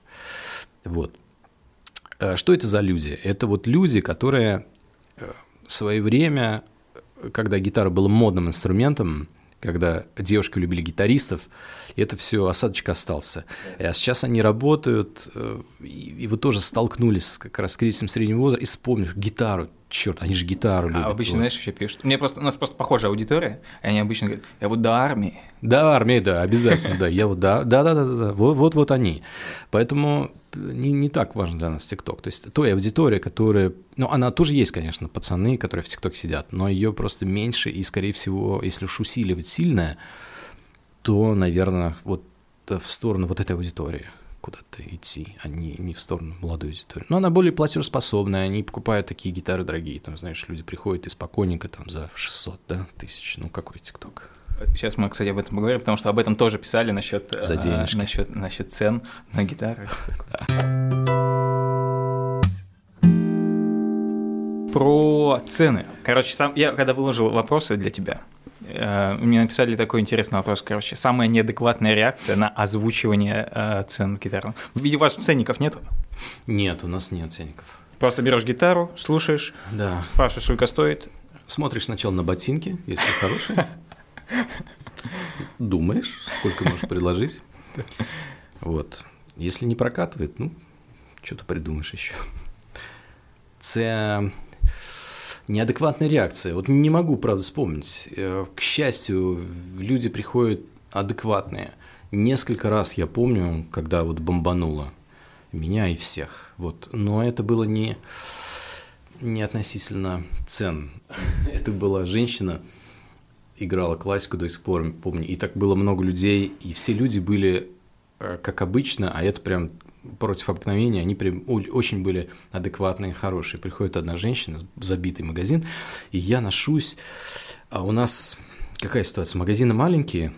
Вот. Э, что это за люди? Это вот люди, которые э, в свое время, когда гитара была модным инструментом, когда девушки любили гитаристов, и это все, осадочек остался. А сейчас они работают, э, и, вы тоже столкнулись как раз с кризисом среднего возраста, и вспомнишь гитару, черт, они же гитару любят. А обычно, вот. знаешь, еще пишут. Мне просто, у нас просто похожая аудитория, и они обычно говорят, я вот до армии. До армии, да, обязательно, да, я вот, да, да, да, да, да, вот, вот, вот они. Поэтому не, не так важно для нас ТикТок. То есть той аудитория, которая... Ну, она тоже есть, конечно, пацаны, которые в ТикТоке сидят, но ее просто меньше, и, скорее всего, если уж усиливать сильное, то, наверное, вот в сторону вот этой аудитории куда-то идти, а не, не в сторону молодой аудитории. Но она более платежеспособная, они покупают такие гитары дорогие, там, знаешь, люди приходят и спокойненько там за 600, да, тысяч, ну какой ТикТок. Сейчас мы, кстати, об этом поговорим, потому что об этом тоже писали насчет, За а, насчет, насчет цен на гитары. Про цены. Короче, сам, я когда выложил вопросы для тебя, э, мне написали такой интересный вопрос, короче, самая неадекватная реакция на озвучивание э, цен гитар. Видимо, у вас ценников нет? Нет, у нас нет ценников. Просто берешь гитару, слушаешь, да. спрашиваешь, сколько стоит. Смотришь сначала на ботинки, если хорошие. Думаешь, сколько можешь предложить. Вот. Если не прокатывает, ну, что-то придумаешь еще. Це неадекватная реакция. Вот не могу, правда, вспомнить. Э, к счастью, люди приходят адекватные. Несколько раз я помню, когда вот бомбануло меня и всех. Вот. Но это было не, не относительно цен. Это была женщина, играла классику до сих пор, помню. И так было много людей, и все люди были э, как обычно, а это прям против обыкновения, они прям очень были адекватные, хорошие. Приходит одна женщина, забитый магазин, и я ношусь, а у нас какая ситуация? Магазины маленькие,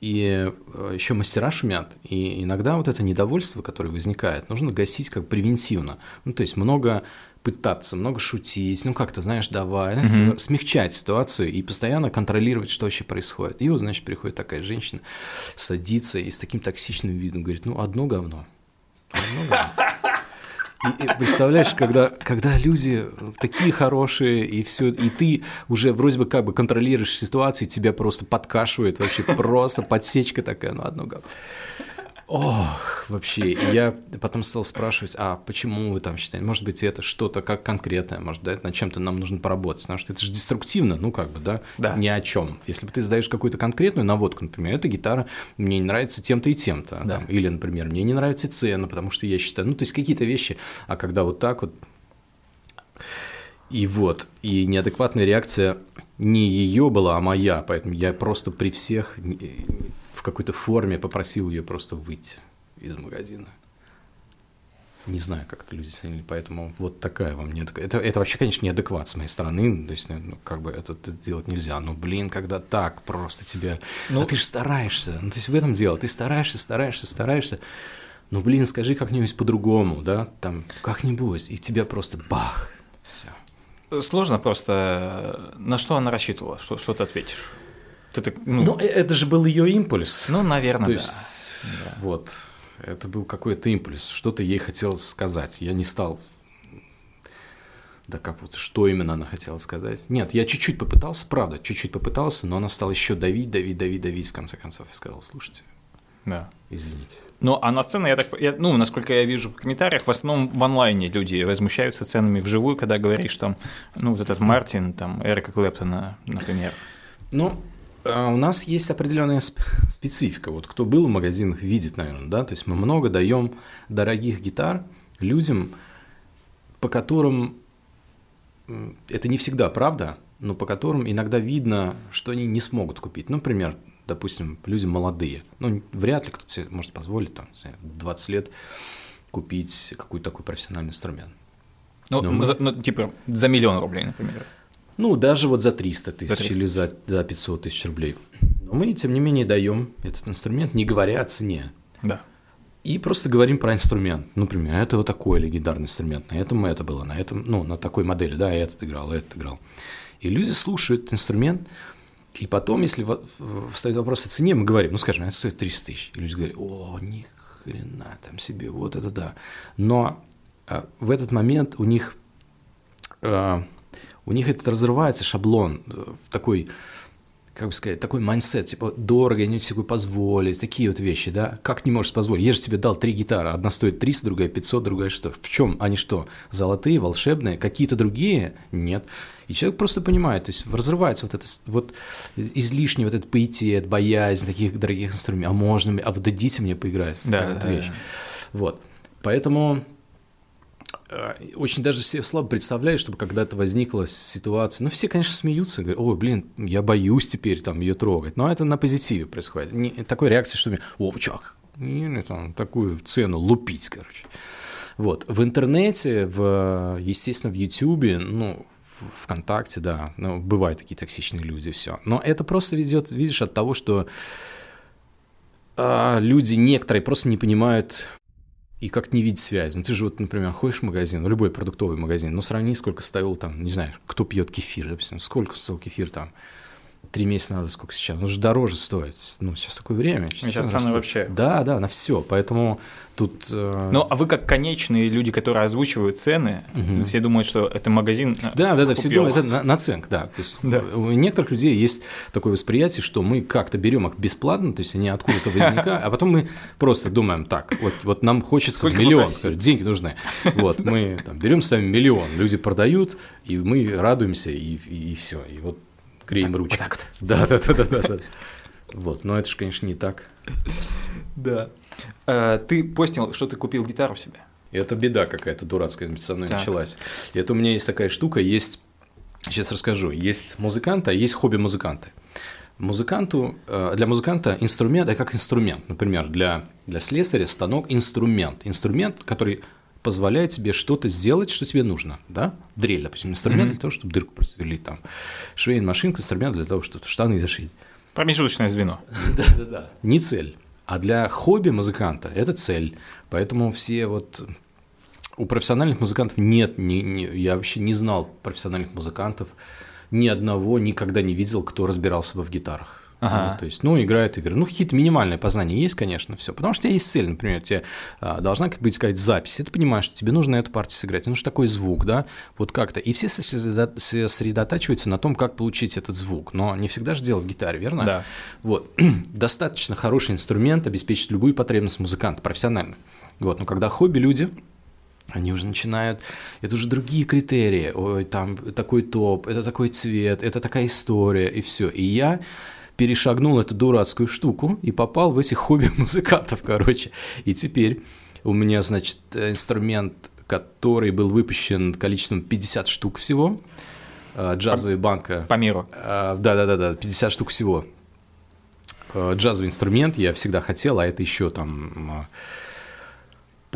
и э, еще мастера шумят, и иногда вот это недовольство, которое возникает, нужно гасить как превентивно. Ну, то есть много пытаться, много шутить, ну как-то, знаешь, давай, mm-hmm. смягчать ситуацию и постоянно контролировать, что вообще происходит. И вот, значит, приходит такая женщина, садится и с таким токсичным видом говорит, ну, одно говно. Говно. И, и представляешь, когда, когда люди такие хорошие, и все, и ты уже вроде бы как бы контролируешь ситуацию, тебя просто подкашивает вообще, просто подсечка такая, ну одно говно. Ох, вообще. Я потом стал спрашивать, а почему вы там считаете? Может быть, это что-то как конкретное, может, да, над чем-то нам нужно поработать, потому что это же деструктивно, ну, как бы, да, да. ни о чем. Если бы ты задаешь какую-то конкретную наводку, например, эта гитара мне не нравится тем-то и тем-то, да. там, или, например, мне не нравится цена, потому что я считаю, ну, то есть какие-то вещи, а когда вот так вот, и вот, и неадекватная реакция не ее была, а моя, поэтому я просто при всех в какой-то форме попросил ее просто выйти из магазина. Не знаю, как это люди ценили, поэтому вот такая вам не это, это вообще, конечно, неадекват с моей стороны, то есть, ну, как бы это, это делать нельзя. Но, блин, когда так просто тебе... Ну, а ты же стараешься, ну, то есть в этом дело, ты стараешься, стараешься, стараешься, ну, блин, скажи как-нибудь по-другому, да, там, как-нибудь, и тебя просто бах, все. Сложно просто, на что она рассчитывала, что, что ты ответишь? Так, ну... Э, это же был ее импульс. Ну, наверное, То есть, да. Вот. Это был какой-то импульс. Что-то ей хотелось сказать. Я не стал да как вот, что именно она хотела сказать. Нет, я чуть-чуть попытался, правда, чуть-чуть попытался, но она стала еще давить, давить, давить, давить, в конце концов, и сказала, слушайте, да. извините. Ну, а на сцене, я так, я, ну, насколько я вижу в комментариях, в основном в онлайне люди возмущаются ценами вживую, когда говоришь там, ну, вот этот Мартин, там, Эрика Клэптона, например. Ну, у нас есть определенная специфика. Вот кто был в магазинах, видит, наверное, да. То есть мы много даем дорогих гитар людям, по которым это не всегда правда, но по которым иногда видно, что они не смогут купить. Например, допустим, люди молодые. Ну, вряд ли кто-то себе может позволить там 20 лет купить какой-то такой профессиональный инструмент. Ну, мы... за, ну, типа за миллион рублей, например. Ну, даже вот за 300 тысяч или за, за 500 тысяч рублей. Но мы, тем не менее, даем этот инструмент, не говоря о цене. Да. И просто говорим про инструмент. Например, это вот такой легендарный инструмент, на этом это было, на этом, ну, на такой модели, да, этот играл, этот играл. И люди слушают этот инструмент, и потом, если встает вопрос о цене, мы говорим, ну, скажем, это стоит 300 тысяч. И люди говорят, о, ни хрена там себе, вот это да. Но а, в этот момент у них а, у них этот разрывается шаблон э, в такой, как бы сказать, такой mindset, типа, дорого, я не могу себе позволить, такие вот вещи, да, как не можешь позволить, я же тебе дал три гитары, одна стоит 300, другая 500, другая что, в чем они что, золотые, волшебные, какие-то другие, нет, и человек просто понимает, то есть разрывается вот это вот излишний вот этот пиетет, боязнь таких дорогих инструментов, а можно, а вот дадите мне поиграть, да, да, вещь, да. вот, поэтому очень даже все слабо представляют, чтобы когда-то возникла ситуация. Ну, все, конечно, смеются, говорят, ой, блин, я боюсь теперь там ее трогать. Но это на позитиве происходит. Не, такой реакции, что мне, о, чувак, не, там, такую цену лупить, короче. Вот. В интернете, в, естественно, в Ютубе, ну, в ВКонтакте, да, ну, бывают такие токсичные люди, все. Но это просто ведет, видишь, от того, что а, люди некоторые просто не понимают и как не видеть связи. Ну, ты же вот, например, ходишь в магазин, ну, любой продуктовый магазин, ну, сравни, сколько стоил там, не знаю, кто пьет кефир, допустим, сколько стоил кефир там три месяца назад, сколько сейчас. Он же дороже стоит. Ну, сейчас такое время. Сейчас, сейчас цены вообще. Да, да, на все. Поэтому тут. Э... Ну, а вы как конечные люди, которые озвучивают цены, угу. все думают, что это магазин. Э, да, да, да, все думают, это на, наценка, да. То есть да. у некоторых людей есть такое восприятие, что мы как-то берем их бесплатно, то есть они откуда-то возникают, а потом мы просто думаем так, вот, вот нам хочется Сколько миллион, деньги нужны. Вот, мы берем с вами миллион, люди продают, и мы радуемся, и, и, и все. И вот Греем так, ручки. Вот так вот. Да, да, да, да, да. Вот, но это же, конечно, не так. Да. Э, ты постил, что ты купил гитару себе. Это беда какая-то дурацкая со мной началась. И это у меня есть такая штука, есть Сейчас расскажу. Есть музыканты, а есть хобби-музыканты. Музыканту, э, для музыканта инструмент – это как инструмент. Например, для, для слесаря станок – инструмент. Инструмент, который позволяет тебе что-то сделать, что тебе нужно, да? Дрель, допустим, инструмент mm-hmm. для того, чтобы дырку просверлить, там, швейная машинка, инструмент для того, чтобы штаны зашить. Промежуточное звено. Да-да-да. Не цель. А для хобби музыканта это цель. Поэтому все вот у профессиональных музыкантов нет, не, не, я вообще не знал профессиональных музыкантов, ни одного никогда не видел, кто разбирался бы в гитарах. Ага. Ну, то есть, ну, играют игры. Ну, какие-то минимальные познания есть, конечно, все. Потому что у тебя есть цель, например, тебе а, должна, как бы сказать, запись. И ты понимаешь, что тебе нужно эту партию сыграть. Ну, что такой звук, да, вот как-то. И все сосредотачиваются на том, как получить этот звук. Но не всегда же дело в гитаре, верно? Да. Вот. Достаточно хороший инструмент обеспечить любую потребность музыканта, профессионально. Вот. Но когда хобби люди, они уже начинают, это уже другие критерии, ой, там такой топ, это такой цвет, это такая история, и все. И я перешагнул эту дурацкую штуку и попал в этих хобби-музыкантов, короче. И теперь у меня, значит, инструмент, который был выпущен количеством 50 штук всего, э, джазовая банка. По миру. Э, да-да-да, 50 штук всего. Э, джазовый инструмент я всегда хотел, а это еще там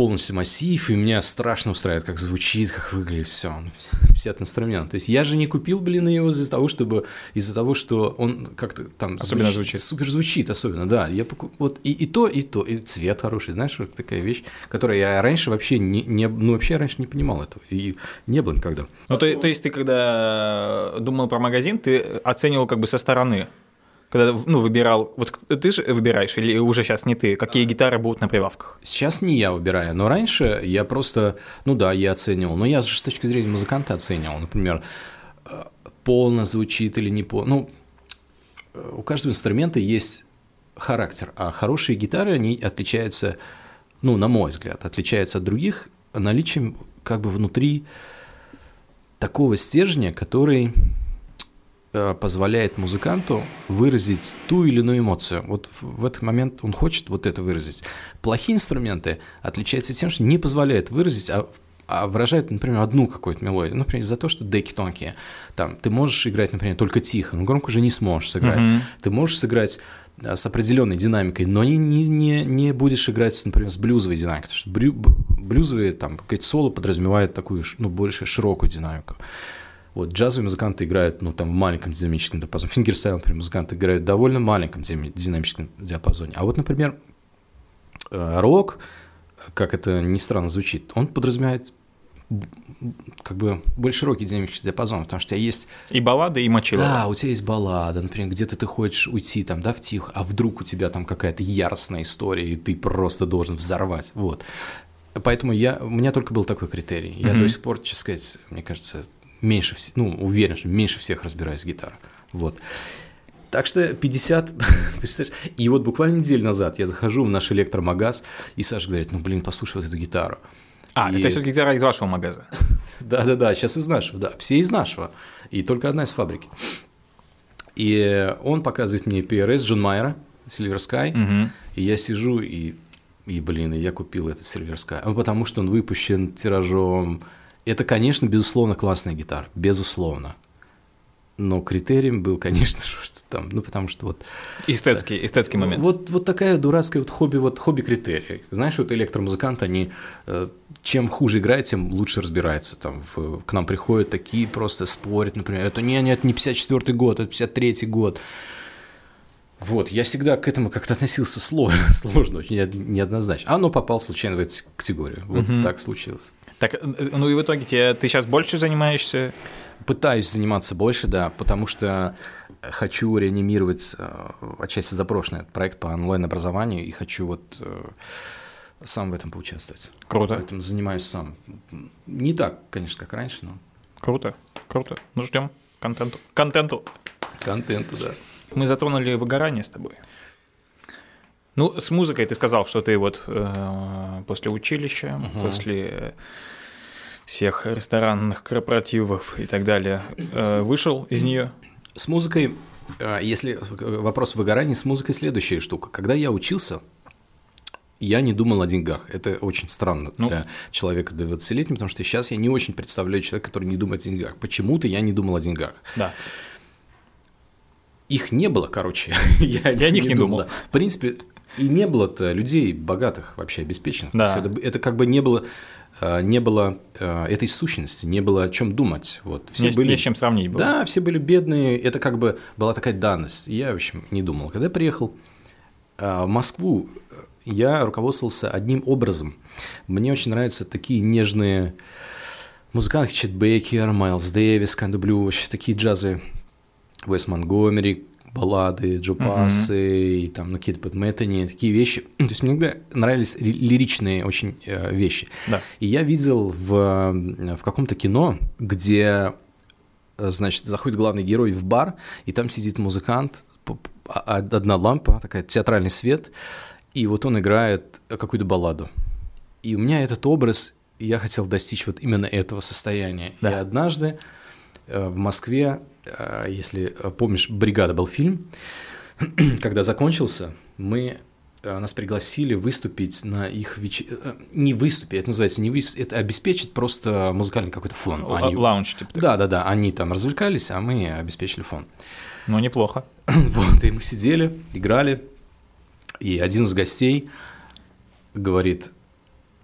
полностью массив, и меня страшно устраивает, как звучит, как выглядит все. 50 инструментов. То есть я же не купил, блин, его из-за того, чтобы из-за того, что он как-то там особенно звучит, звучит. супер звучит, особенно, да. Я покуп... вот и, и то, и то, и цвет хороший, знаешь, вот такая вещь, которую я раньше вообще не, не ну вообще раньше не понимал этого и не было никогда. Ну то, то есть ты когда думал про магазин, ты оценивал как бы со стороны когда ну, выбирал, вот ты же выбираешь, или уже сейчас не ты, какие гитары будут на прилавках? Сейчас не я выбираю, но раньше я просто, ну да, я оценивал, но я же с точки зрения музыканта оценивал, например, э, полно звучит или не полно, ну, э, у каждого инструмента есть характер, а хорошие гитары, они отличаются, ну, на мой взгляд, отличаются от других наличием как бы внутри такого стержня, который позволяет музыканту выразить ту или иную эмоцию. Вот в этот момент он хочет вот это выразить. Плохие инструменты отличаются тем, что не позволяют выразить, а а выражают, например, одну какую-то мелодию. Например, за то, что деки тонкие. Там, ты можешь играть, например, только тихо, но громко уже не сможешь сыграть. Mm-hmm. Ты можешь сыграть э, с определенной динамикой, но не, не, не, не будешь играть, например, с блюзовой динамикой. Потому что брю, блюзовые, там, какое-то соло подразумевает такую, ну, больше широкую динамику. Вот джазовые музыканты играют, ну, там, в маленьком динамическом диапазоне. Fingerstyle, например, музыканты играют в довольно маленьком динамическом диапазоне. А вот, например, э, рок, как это ни странно звучит, он подразумевает как бы более широкий динамический диапазон, потому что у тебя есть... И баллады, и мочилова. Да, у тебя есть баллада, например, где-то ты хочешь уйти там, да, в тихо, а вдруг у тебя там какая-то яростная история, и ты просто должен взорвать, вот. Поэтому я, у меня только был такой критерий. Я mm-hmm. до сих пор, честно сказать, мне кажется, меньше, ну, уверен, что меньше всех разбираюсь в гитарах. Вот. Так что 50, и вот буквально неделю назад я захожу в наш электромагаз, и Саша говорит, ну, блин, послушай вот эту гитару. А, и... это все гитара из вашего магаза? Да-да-да, сейчас из нашего, да, все из нашего, и только одна из фабрики. И он показывает мне PRS Джон Майера, Silver Sky, угу. и я сижу, и, и, блин, и я купил этот Silver Sky, ну, потому что он выпущен тиражом это, конечно, безусловно, классная гитара, безусловно. Но критерием был, конечно, что там, ну, потому что вот… Эстетский, эстетский момент. Вот, вот такая дурацкая вот хобби, вот хобби-критерий. Знаешь, вот электромузыканты, они э, чем хуже играют, тем лучше разбираются. Там в, к нам приходят такие просто спорят, например, это не, нет, не 54-й год, это 53-й год. Вот, я всегда к этому как-то относился сложно, сложно очень неоднозначно. А оно попал случайно в эту категорию. Вот угу. так случилось. Так, э, ну и в итоге тебе, ты сейчас больше занимаешься? Пытаюсь заниматься больше, да, потому что хочу реанимировать э, отчасти запрошенный проект по онлайн-образованию и хочу вот э, сам в этом поучаствовать. Круто. Поэтому занимаюсь сам. Не так, конечно, как раньше, но... Круто, круто. Ну, ждем контенту. Контенту. Контенту, да. Мы затронули выгорание с тобой. Ну, с музыкой ты сказал, что ты вот э, после училища, угу. после всех ресторанных корпоративов и так далее э, вышел из нее. С музыкой, э, если вопрос выгорания, с музыкой следующая штука. Когда я учился, я не думал о деньгах. Это очень странно Ну. для человека 20-летнего, потому что сейчас я не очень представляю человека, который не думает о деньгах. Почему-то я не думал о деньгах. Да. Их не было, короче. я Я о них не думал. да. В принципе, и не было-то людей богатых, вообще обеспеченных. Да. Это, это как бы не было, э, не было э, этой сущности, не было о чем думать. Вот. Все не, были... не с чем сравнить было. Да, все были бедные, это как бы была такая данность. Я, в общем, не думал. Когда я приехал а, в Москву, э, я руководствовался одним образом. Мне очень нравятся такие нежные музыканты, Чет Бейкер, Майлз Дэвис, Канду Блю, вообще такие джазовые. Уэс Монгомери, баллады, Джо Пассы, и там, ну, какие-то Пэт Мэттани, такие вещи. То есть мне иногда нравились ри- лиричные очень э, вещи. Да. И я видел в, э, в каком-то кино, где, э, значит, заходит главный герой в бар, и там сидит музыкант, п- а- одна лампа, такая театральный свет, и вот он играет какую-то балладу. И у меня этот образ, я хотел достичь вот именно этого состояния. Да. И однажды в Москве, э, если э, помнишь, «Бригада» был фильм, когда закончился, мы э, нас пригласили выступить на их веч... э, Не выступить, это называется не выступить, это обеспечить просто музыкальный какой-то фон. Они- Лаунж, типа. Да, да, да, они там развлекались, а мы обеспечили фон. Ну, неплохо. Вот, и мы сидели, играли, и один из гостей говорит,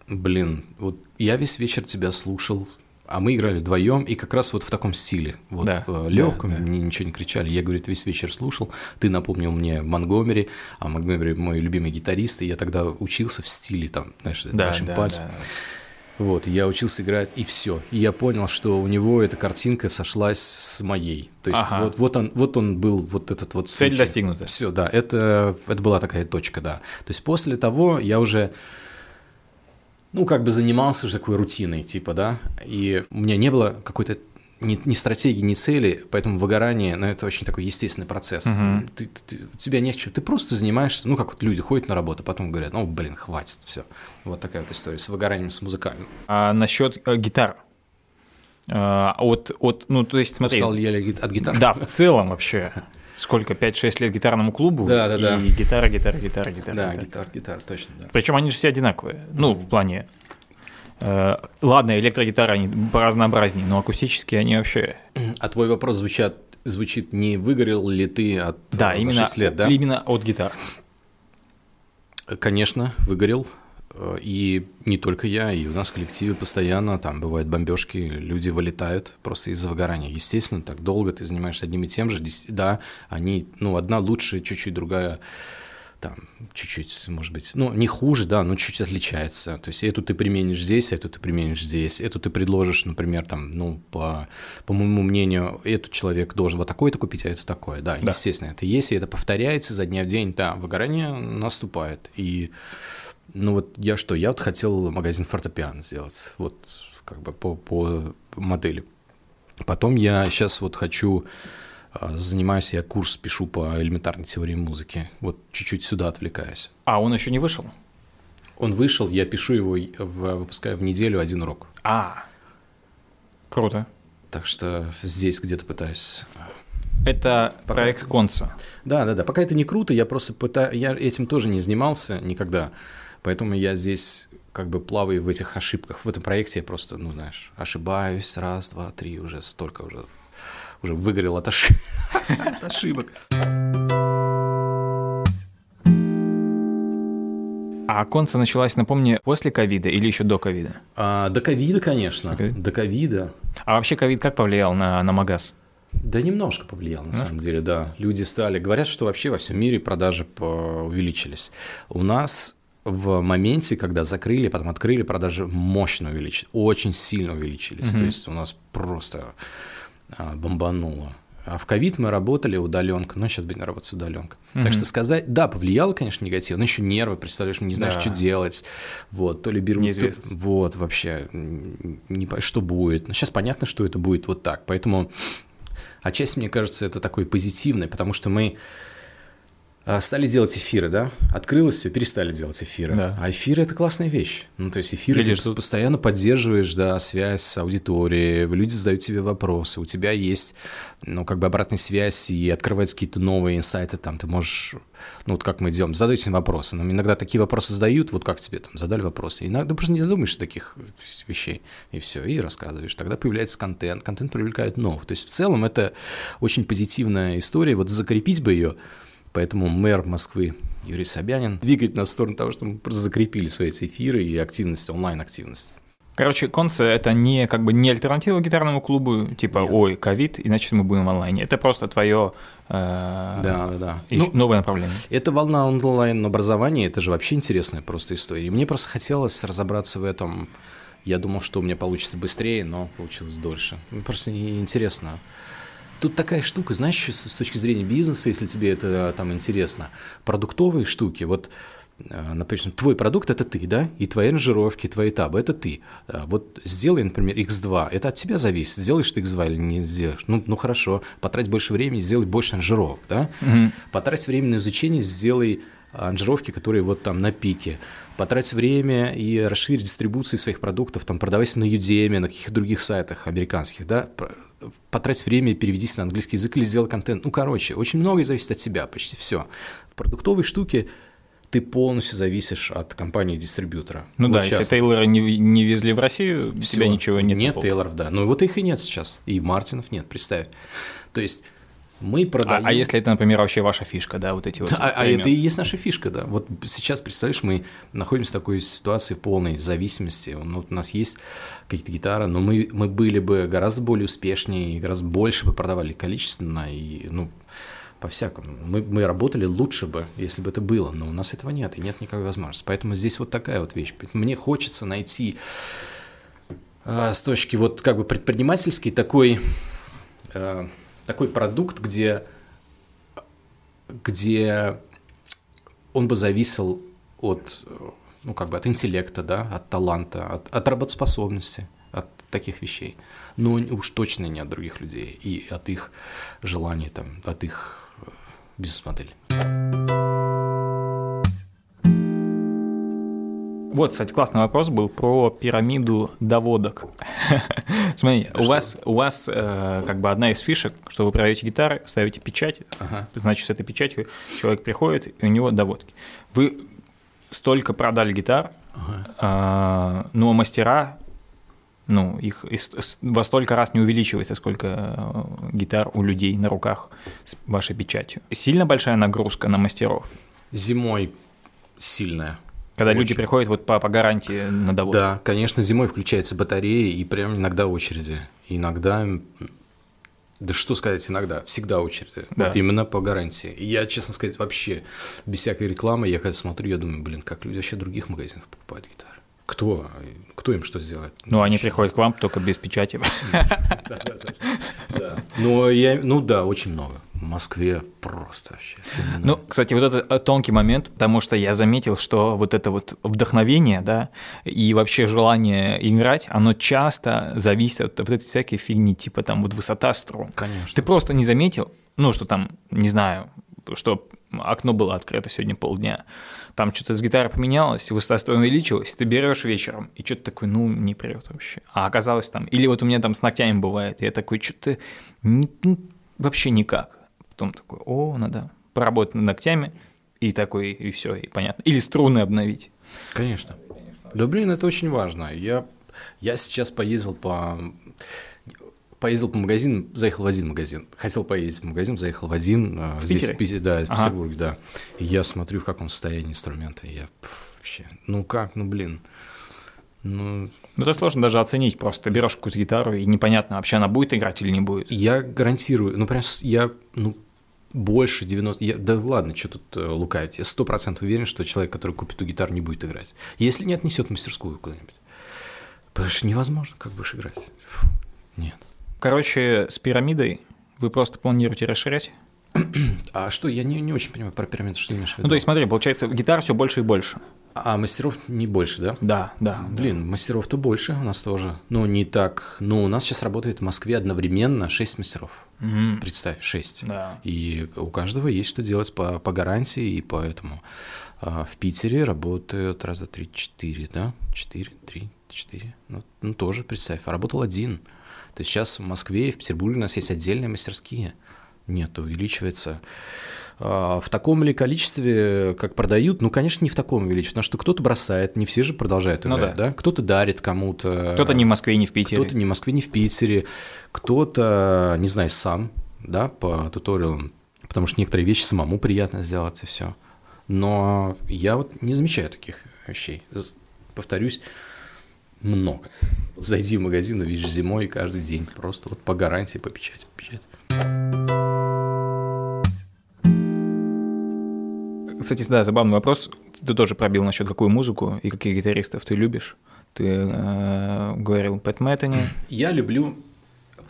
блин, вот я весь вечер тебя слушал, а мы играли вдвоем, и как раз вот в таком стиле, вот Да, легком, да, да. мне ничего не кричали. Я, говорит, весь вечер слушал, ты напомнил мне Монгомери, а Монгомери мой любимый гитарист, и я тогда учился в стиле, там, знаешь, Да, большим да, пальцем. да. Вот, я учился играть, и все. И я понял, что у него эта картинка сошлась с моей. То есть Ага. вот, вот, он, вот он был, вот этот вот Цель случай. достигнута. Все, да, это, это была такая точка, да. То есть после того я уже, ну, как бы занимался уже такой рутиной, типа, да, и у меня не было какой-то ни, ни стратегии, ни цели, поэтому выгорание, ну, это очень такой естественный процесс. Мгм. Ты, ты- у тебя не в чем, ты просто занимаешься, ну, как вот люди ходят на работу, потом говорят, ну, блин, хватит, все. Вот такая вот история с выгоранием, с музыкальным. А насчет э, гитар. А, от, от, ну, то есть, смотри, Устал я от гитары? да, в целом вообще, сколько, 5-6 лет гитарному клубу, Да, да, и да. гитара, гитара, гитара, гитара. Да, гитара. гитар, гитар, точно, да. Причем они же все одинаковые. Ну, в плане. э, ладно, электрогитары они поразнообразнее, но акустические они вообще. А твой вопрос звучат, звучит, не выгорел ли ты от Да, э, именно, 6 лет, да? именно от гитар. Конечно, выгорел. Э, И не только я, и у нас в коллективе постоянно там бывают бомбежки, люди вылетают просто из-за выгорания. Естественно, так долго ты занимаешься одним и тем же. Да, они, ну, одна лучше, чуть-чуть другая там чуть-чуть, может быть, ну, не хуже, да, но чуть отличается. То есть эту ты применишь здесь, эту ты применишь здесь. Эту ты предложишь, например, там, ну, по, по моему мнению, этот человек должен вот такое-то купить, а это такое. Да, Да. естественно, это есть, и это повторяется изо дня в день, да, выгорание наступает. И, ну, вот я что, я вот хотел магазин фортепиано сделать, вот, как бы по, по модели. Потом я сейчас вот хочу а, занимаюсь, я курс пишу по элементарной теории музыки. Вот чуть-чуть сюда отвлекаюсь. А он еще не вышел? Он вышел, я пишу его, выпускаю в неделю один урок. А, круто. Так что здесь где-то пытаюсь. Это Пока. проект Конца. Да, да, да. Пока это не круто, я просто пытаюсь. Я этим тоже не занимался никогда. Поэтому я здесь как бы плаваю в этих ошибках. В этом проекте я просто, ну, знаешь, ошибаюсь. Раз, два, три, уже столько уже. Уже выгорел от ошибок. От ошибок. А Конца началась, напомни, после ковида или еще до ковида? А, до ковида, конечно. До ковида. А вообще ковид как повлиял на, на Магаз? Да немножко повлиял, на самом деле, да. Люди стали... Говорят, что вообще во всем мире продажи увеличились. У нас в моменте, когда закрыли, потом открыли, продажи мощно увеличились, очень сильно увеличились. То есть у нас просто а, бомбануло. А в ковид мы работали удаленка, но сейчас будем работать удаленка. Так что сказать, да, повлияло, конечно, негативно, но еще нервы, представляешь, не знаешь, Да. что делать. Вот, то ли берут... то- Неизвестность. вот, вообще, не, что будет. Но сейчас понятно, что это будет вот так. Поэтому Отчасти, мне кажется, это такой позитивный, потому что мы стали делать эфиры, да? Открылось все, перестали делать эфиры. Да. А эфиры это классная вещь. Ну, то есть эфиры Люди ты ждут. постоянно поддерживаешь, да, связь с аудиторией, люди задают тебе вопросы, у тебя есть, ну, как бы обратная связь и открываются какие-то новые инсайты, там, ты можешь, ну, вот как мы делаем, задаете вопросы. Нам иногда такие вопросы задают, вот как тебе там задали вопросы. Иногда просто не задумаешься таких вещей, и все, и рассказываешь. Тогда появляется контент, контент привлекает новых. То есть в целом это очень позитивная история, вот закрепить бы ее, Поэтому мэр Москвы Юрий Собянин двигает нас в сторону того, что мы просто закрепили свои эти эфиры и активность, онлайн-активность. Короче, конце это не как бы не альтернатива гитарному клубу, типа, Нет. ой, ковид, и значит мы будем в онлайне. Это просто твое Да, да, да. ну, новое направление. Это волна онлайн-образования, это же вообще интересная просто история. И мне просто хотелось разобраться в этом. Я думал, что у меня получится быстрее, но получилось дольше. Мне просто интересно. Тут такая штука, знаешь, с точки зрения бизнеса, если тебе это там интересно, продуктовые штуки, вот, э, например, твой продукт – это ты, да, и твои аранжировки, твои табы – это ты. А Вот сделай, например, X2, это от тебя зависит, сделаешь ты X2 или не сделаешь. Ну, ну хорошо, потрать больше времени, сделай больше аранжировок, да, потрать время на изучение, сделай аранжировки, которые вот там на пике. Потрать время и расширить дистрибуции своих продуктов, там продавайся на Udemy, на каких-то других сайтах американских, да, потрать время переведись на английский язык или сделай контент. Ну, короче, очень многое зависит от тебя, почти все. В продуктовой штуке ты полностью зависишь от компании-дистрибьютора. Ну Вот да, сейчас. если Тейлора не, не везли в Россию, Всё. тебя ничего нет. Нет. Тейлоров, да. Ну, вот их и нет сейчас. И Мартинов нет, представь. То есть мы А, продаем... а если это, например, вообще ваша фишка, да, вот эти вот. А, а это и есть наша фишка, да. Вот сейчас, представляешь, мы находимся в такой ситуации полной зависимости. Ну, вот у нас есть какие-то гитары, но мы, мы были бы гораздо более успешнее и гораздо больше бы продавали количественно и, ну, по-всякому. Мы, мы работали лучше бы, если бы это было, но у нас этого нет, и нет никакой возможности. Поэтому здесь вот такая вот вещь. Мне хочется найти а, с точки вот как бы предпринимательской такой, а, такой продукт, где где он бы зависел от, ну, как бы от интеллекта, да, от таланта, от, от работоспособности, от таких вещей. Но уж точно не от других людей и от их желаний, там, от их э, бизнес-модели. Вот, кстати, классный вопрос был про пирамиду доводок. Смотри, у вас, у вас э, как бы одна из фишек, что вы продаете гитары, ставите печать, значит, с этой печатью человек приходит, и у него доводки. Вы столько продали гитар, а, но мастера, ну, их во столько раз не увеличивается, сколько э, гитар у людей на руках с вашей печатью. Сильно большая нагрузка на мастеров, Зимой сильная. Когда Очень. люди приходят вот по, по гарантии на доводку. Да, конечно, зимой включается батарея, и прям иногда очереди. Иногда, да что сказать, иногда, всегда очереди. Да. Вот именно по гарантии. И я, честно сказать, вообще без всякой рекламы, я когда смотрю, я думаю, блин, как люди вообще в других магазинах покупают гитары? Кто? Кто им что сделает? Ну, они Вообще. приходят к вам только без печати. Да. Ну, я, ну да, очень много. В Москве просто вообще. феноменально. Ну, кстати, вот это э, тонкий момент, потому что я заметил, что вот это вот вдохновение, да, и вообще желание играть, оно часто зависит от вот этой всякой фигни, типа там вот высота струн. Конечно. Ты просто не заметил, ну, что там, не знаю, что окно было открыто сегодня полдня, там что-то с гитарой поменялось, высота струн увеличилась, ты берешь вечером, и что-то такой, ну, не прет вообще. А оказалось там, или вот у меня там с ногтями бывает, я такой, что-то не- ну, вообще никак. Потом такой, о, надо поработать над ногтями, и такой, и все, и понятно. Или струны обновить. Конечно. Да, блин, это очень важно. Я, я сейчас поездил по... Поездил по магазинам, заехал в один магазин. Хотел поездить в магазин, заехал в один. э, здесь, Питере? в Пите- да, в Ага. Петербурге, да. И я смотрю, в каком состоянии инструменты. Я пф, вообще, ну как, ну блин. Ну, Ну, это сложно даже оценить, просто берешь какую-то гитару, и непонятно, вообще она будет играть или не будет. я гарантирую, ну прям я, ну, больше 90, я, да ладно, что тут э, лукавить, я сто процентов уверен, что человек, который купит эту гитару, не будет играть. Если не отнесет в мастерскую куда-нибудь. Потому что невозможно, как будешь играть. Фу, нет. Короче, с пирамидой вы просто планируете расширять? А что, я не, не очень понимаю про пирамиду, что ты имеешь в виду? Ну, то есть, смотри, получается, гитар все больше и больше. А мастеров не больше, да? Да, да. Блин, да. мастеров-то больше у нас тоже. Ну, не так. Ну, у нас сейчас работает в Москве одновременно 6 мастеров. Угу. Представь, 6. Да. И у каждого есть что делать по, по гарантии, и поэтому а в Питере работают раза 3-4, да? 4, 3, 4. Ну, ну, тоже, представь, работал один. То есть сейчас в Москве и в Петербурге у нас есть отдельные мастерские. Нет, увеличивается. А, в таком ли количестве, как продают, ну, конечно, не в таком увеличивается, потому что кто-то бросает, не все же продолжают играть, ну, да. да? Кто-то дарит кому-то. Кто-то не в Москве, не в Питере. Кто-то не в Москве, не в Питере. Кто-то, не знаю, сам, да, по туториалам, потому что некоторые вещи самому приятно сделать и все. Но я вот не замечаю таких вещей. Повторюсь, много. Вот зайди в магазин, увидишь зимой каждый день. Просто вот по гарантии, по печати, по печати. Кстати, да, забавный вопрос. Ты тоже пробил насчет какую музыку и каких гитаристов ты любишь. Ты э, говорил Пэт Мэттани. Я люблю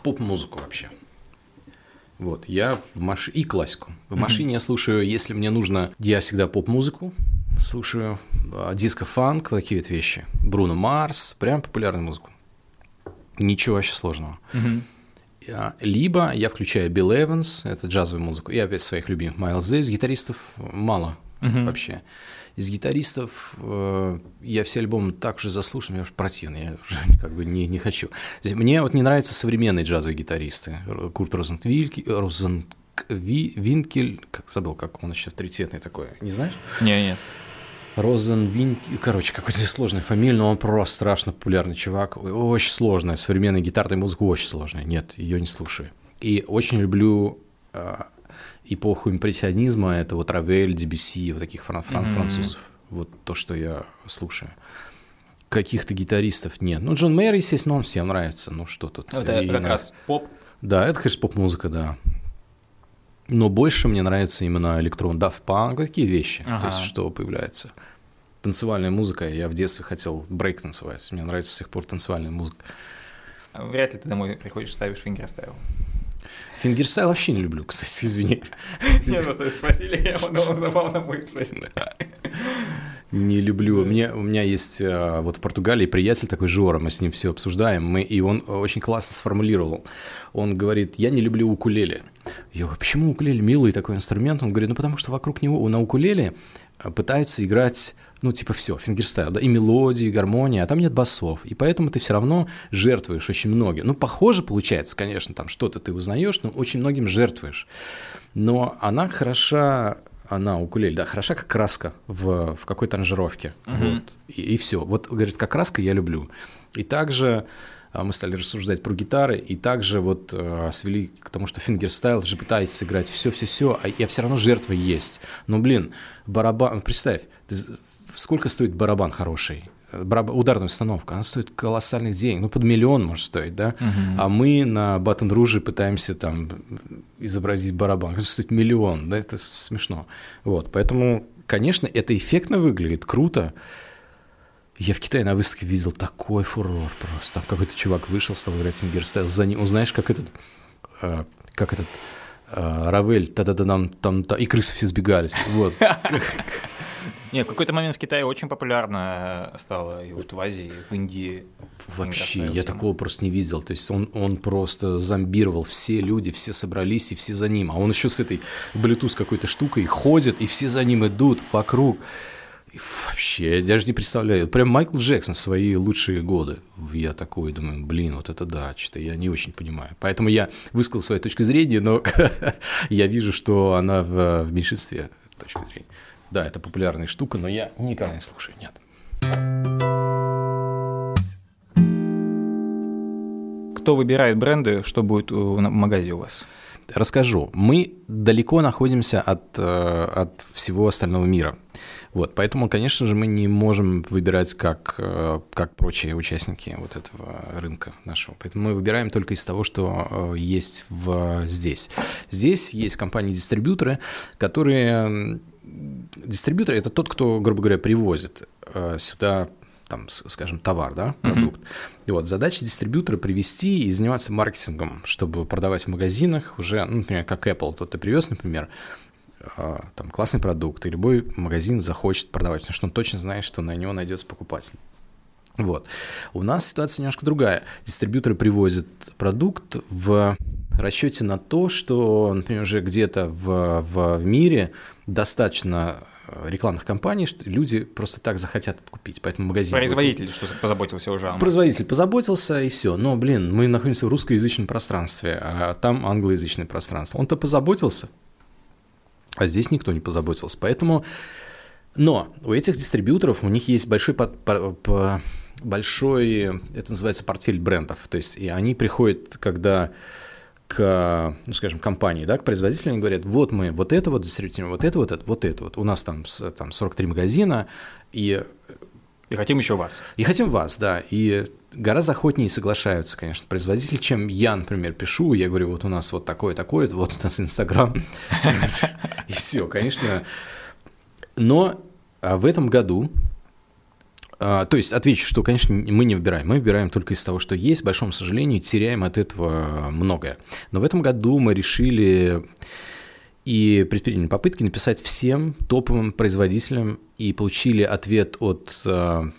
поп-музыку вообще. Вот, я в машине... И классику. В машине я слушаю, если мне нужно... Я всегда поп-музыку слушаю, а, диско-фанк, такие вот вещи. Бруно Марс, прям популярную музыку. Ничего вообще сложного. Либо я включаю Билл Эванс, это джазовую музыку, и опять своих любимых Майлз Дэвис, гитаристов мало uh-huh. вообще. Из гитаристов э, я все альбомы так же заслушал, мне уже противно, я уже как бы не, не хочу. Мне вот не нравятся современные джазовые гитаристы. Курт Розентвиль, Розенвинкель, как забыл, как он еще авторитетный такой, не знаешь? Не, нет. Розенвинкель, короче, какой-то сложная фамилия, но он просто страшно популярный чувак, очень сложная, современная гитарная музыка очень сложная, нет, ее не слушаю. И очень люблю э, эпоху импрессионизма, это вот Равель, Дебюсси, вот таких фран- фран- mm-hmm. французов. Вот то, что я слушаю. Каких-то гитаристов нет. Ну, Джон Мейер, естественно, он всем нравится. Ну, что тут. Это и как на... раз поп? Да, это, конечно, поп-музыка, да. Но больше мне нравится именно электрон, Daft Punk, такие вещи, ага. то есть что появляется. Танцевальная музыка, я в детстве хотел брейк танцевать, мне нравится с сих пор танцевальная музыка. Вряд ли ты домой приходишь, ставишь fingerstyle. Fingerstyle вообще не люблю, кстати, извини. Не, просто спросили, я подумал, забавно будет спросить. Не люблю. Мне, у меня есть э, вот в Португалии приятель такой Жора, мы с ним все обсуждаем, мы, и он очень классно сформулировал. Он говорит, я не люблю укулеле. Я говорю, почему укулеле милый такой инструмент? Он говорит, ну потому что вокруг него на укулеле э, пытаются играть ну, типа все, fingerstyle, да, и мелодии, и гармония, а там нет басов, и поэтому ты все равно жертвуешь очень многим. Ну, похоже получается, конечно, там что-то ты узнаешь, но очень многим жертвуешь. Но она хороша, она укулеле, да, хороша как краска в, в какой-то аранжировке, uh-huh. вот, и, и все. Вот, говорит, как краска я люблю. И также а, мы стали рассуждать про гитары, и также вот э, свели к тому, что fingerstyle же пытается сыграть все-все-все, а я все равно жертва есть. Но, блин, барабан, представь, ты сколько стоит барабан хороший? Ударная установка, она стоит колоссальных денег, ну, под миллион может стоить, да? Uh-huh. А мы на Baton Rouge пытаемся там изобразить барабан, это стоит миллион, да, это смешно. Вот, поэтому, конечно, это эффектно выглядит, круто. Я в Китае на выставке видел такой фурор просто. Там какой-то чувак вышел, стал играть fingerstyle, за ним, узнаешь, как этот, э, как этот э, Равель, та-да-да, там, там, там, и крысы все сбегались, вот. Нет, в какой-то момент в Китае очень популярно стало, и вот в Азии, в Индии. Вообще, я такого просто не видел. То есть он, он просто зомбировал все люди, все собрались, и все за ним. А он еще с этой Bluetooth какой-то штукой ходит, и все за ним идут вокруг. И вообще, я даже не представляю. Прям Майкл Джексон в свои лучшие годы. Я такой думаю, блин, вот это да, что-то я не очень понимаю. Поэтому я высказал свою точку зрения, но я вижу, что она в, в меньшинстве точки зрения. Да, это популярная штука, но я никогда не слушаю, нет. Кто выбирает бренды, что будет в магазе у вас? Расскажу. Мы далеко находимся от, э, от всего остального мира. Вот, поэтому, конечно же, мы не можем выбирать как, э, как прочие участники вот этого рынка нашего. Поэтому мы выбираем только из того, что э, есть в, здесь. Здесь есть компании-дистрибьюторы, которые дистрибьютор – это тот, кто, грубо говоря, привозит э, сюда там, скажем, товар, да, продукт. Mm-hmm. И вот задача дистрибьютора привести и заниматься маркетингом, чтобы продавать в магазинах уже, ну, например, как Apple, тот ты привез, например, а, там классный продукт, и любой магазин захочет продавать, потому что он точно знает, что на него найдется покупатель. Вот. У нас ситуация немножко другая. Дистрибьюторы привозят продукт в расчете на то, что, например, уже где-то в, в мире достаточно э, рекламных кампаний, что люди просто так захотят это купить, поэтому магазин... Производитель, будет... что позаботился уже о Производитель позаботился, и все. Но, блин, мы находимся в русскоязычном пространстве, а там англоязычное пространство. Он-то позаботился, а здесь никто не позаботился. Поэтому... Но у этих дистрибьюторов, у них есть большой, под, по, по, большой, это называется портфель брендов. То есть и они приходят, когда к, ну, скажем, компании, да, к производителю, они говорят, вот мы вот это вот дистрибьютируем, вот это вот, это, вот это вот. У нас там, там 43 магазина, и... И хотим еще вас. И хотим вас, да. И гораздо охотнее соглашаются, конечно, производители, чем я, например, пишу, я говорю, вот у нас вот такое, такое, вот у нас Инстаграм, и все, конечно. Но а в этом году то есть отвечу, что, конечно, мы не выбираем. Мы выбираем только из того, что есть. К большому сожалению, теряем от этого многое. Но в этом году мы решили и предприняли попытки написать всем топовым производителям и получили ответ от uh,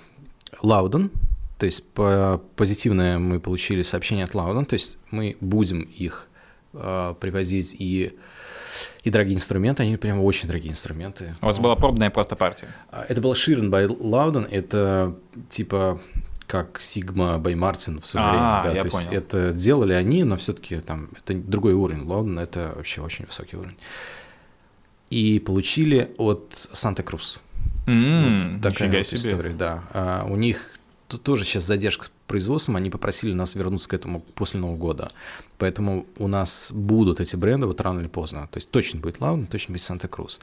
Loudon. То есть по позитивное мы получили сообщение от Loudon. То есть мы будем их uh, привозить и и дорогие инструменты, они прям очень дорогие инструменты. У вас была пробная просто партия? А, это была Sheeran by Loudon, это типа как Sigma by Martin в свое а, время. Да, я то понял. есть это делали они, но все-таки там это другой уровень. Loudon это вообще очень высокий уровень. И получили от Санта-Крус. Mm, вот такая вот себе. история, да. А у них тоже сейчас задержка с производством, они попросили нас вернуться к этому после Нового года. Поэтому у нас будут эти бренды вот рано или поздно. То есть точно будет Лаун, точно будет Санта-Крус.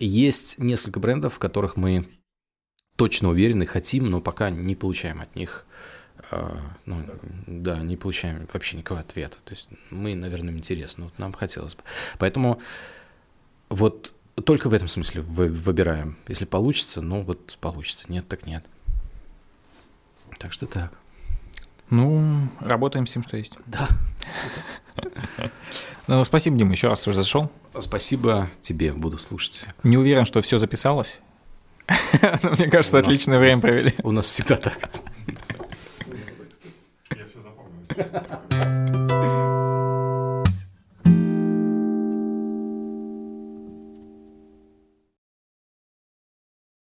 Есть несколько брендов, в которых мы точно уверены, хотим, но пока не получаем от них Uh, ну, да, не получаем вообще никакого ответа. То есть мы, наверное, интересны, вот нам хотелось бы. Поэтому вот только в этом смысле вы выбираем. Если получится, ну вот получится. Нет, так нет. Так что так. Ну, работаем с тем, что есть. Да. Ну, спасибо, Дима, еще раз, что зашел. Спасибо тебе, буду слушать. Не уверен, что все записалось. Мне кажется, отличное время провели. У нас всегда так. Я все запомнил.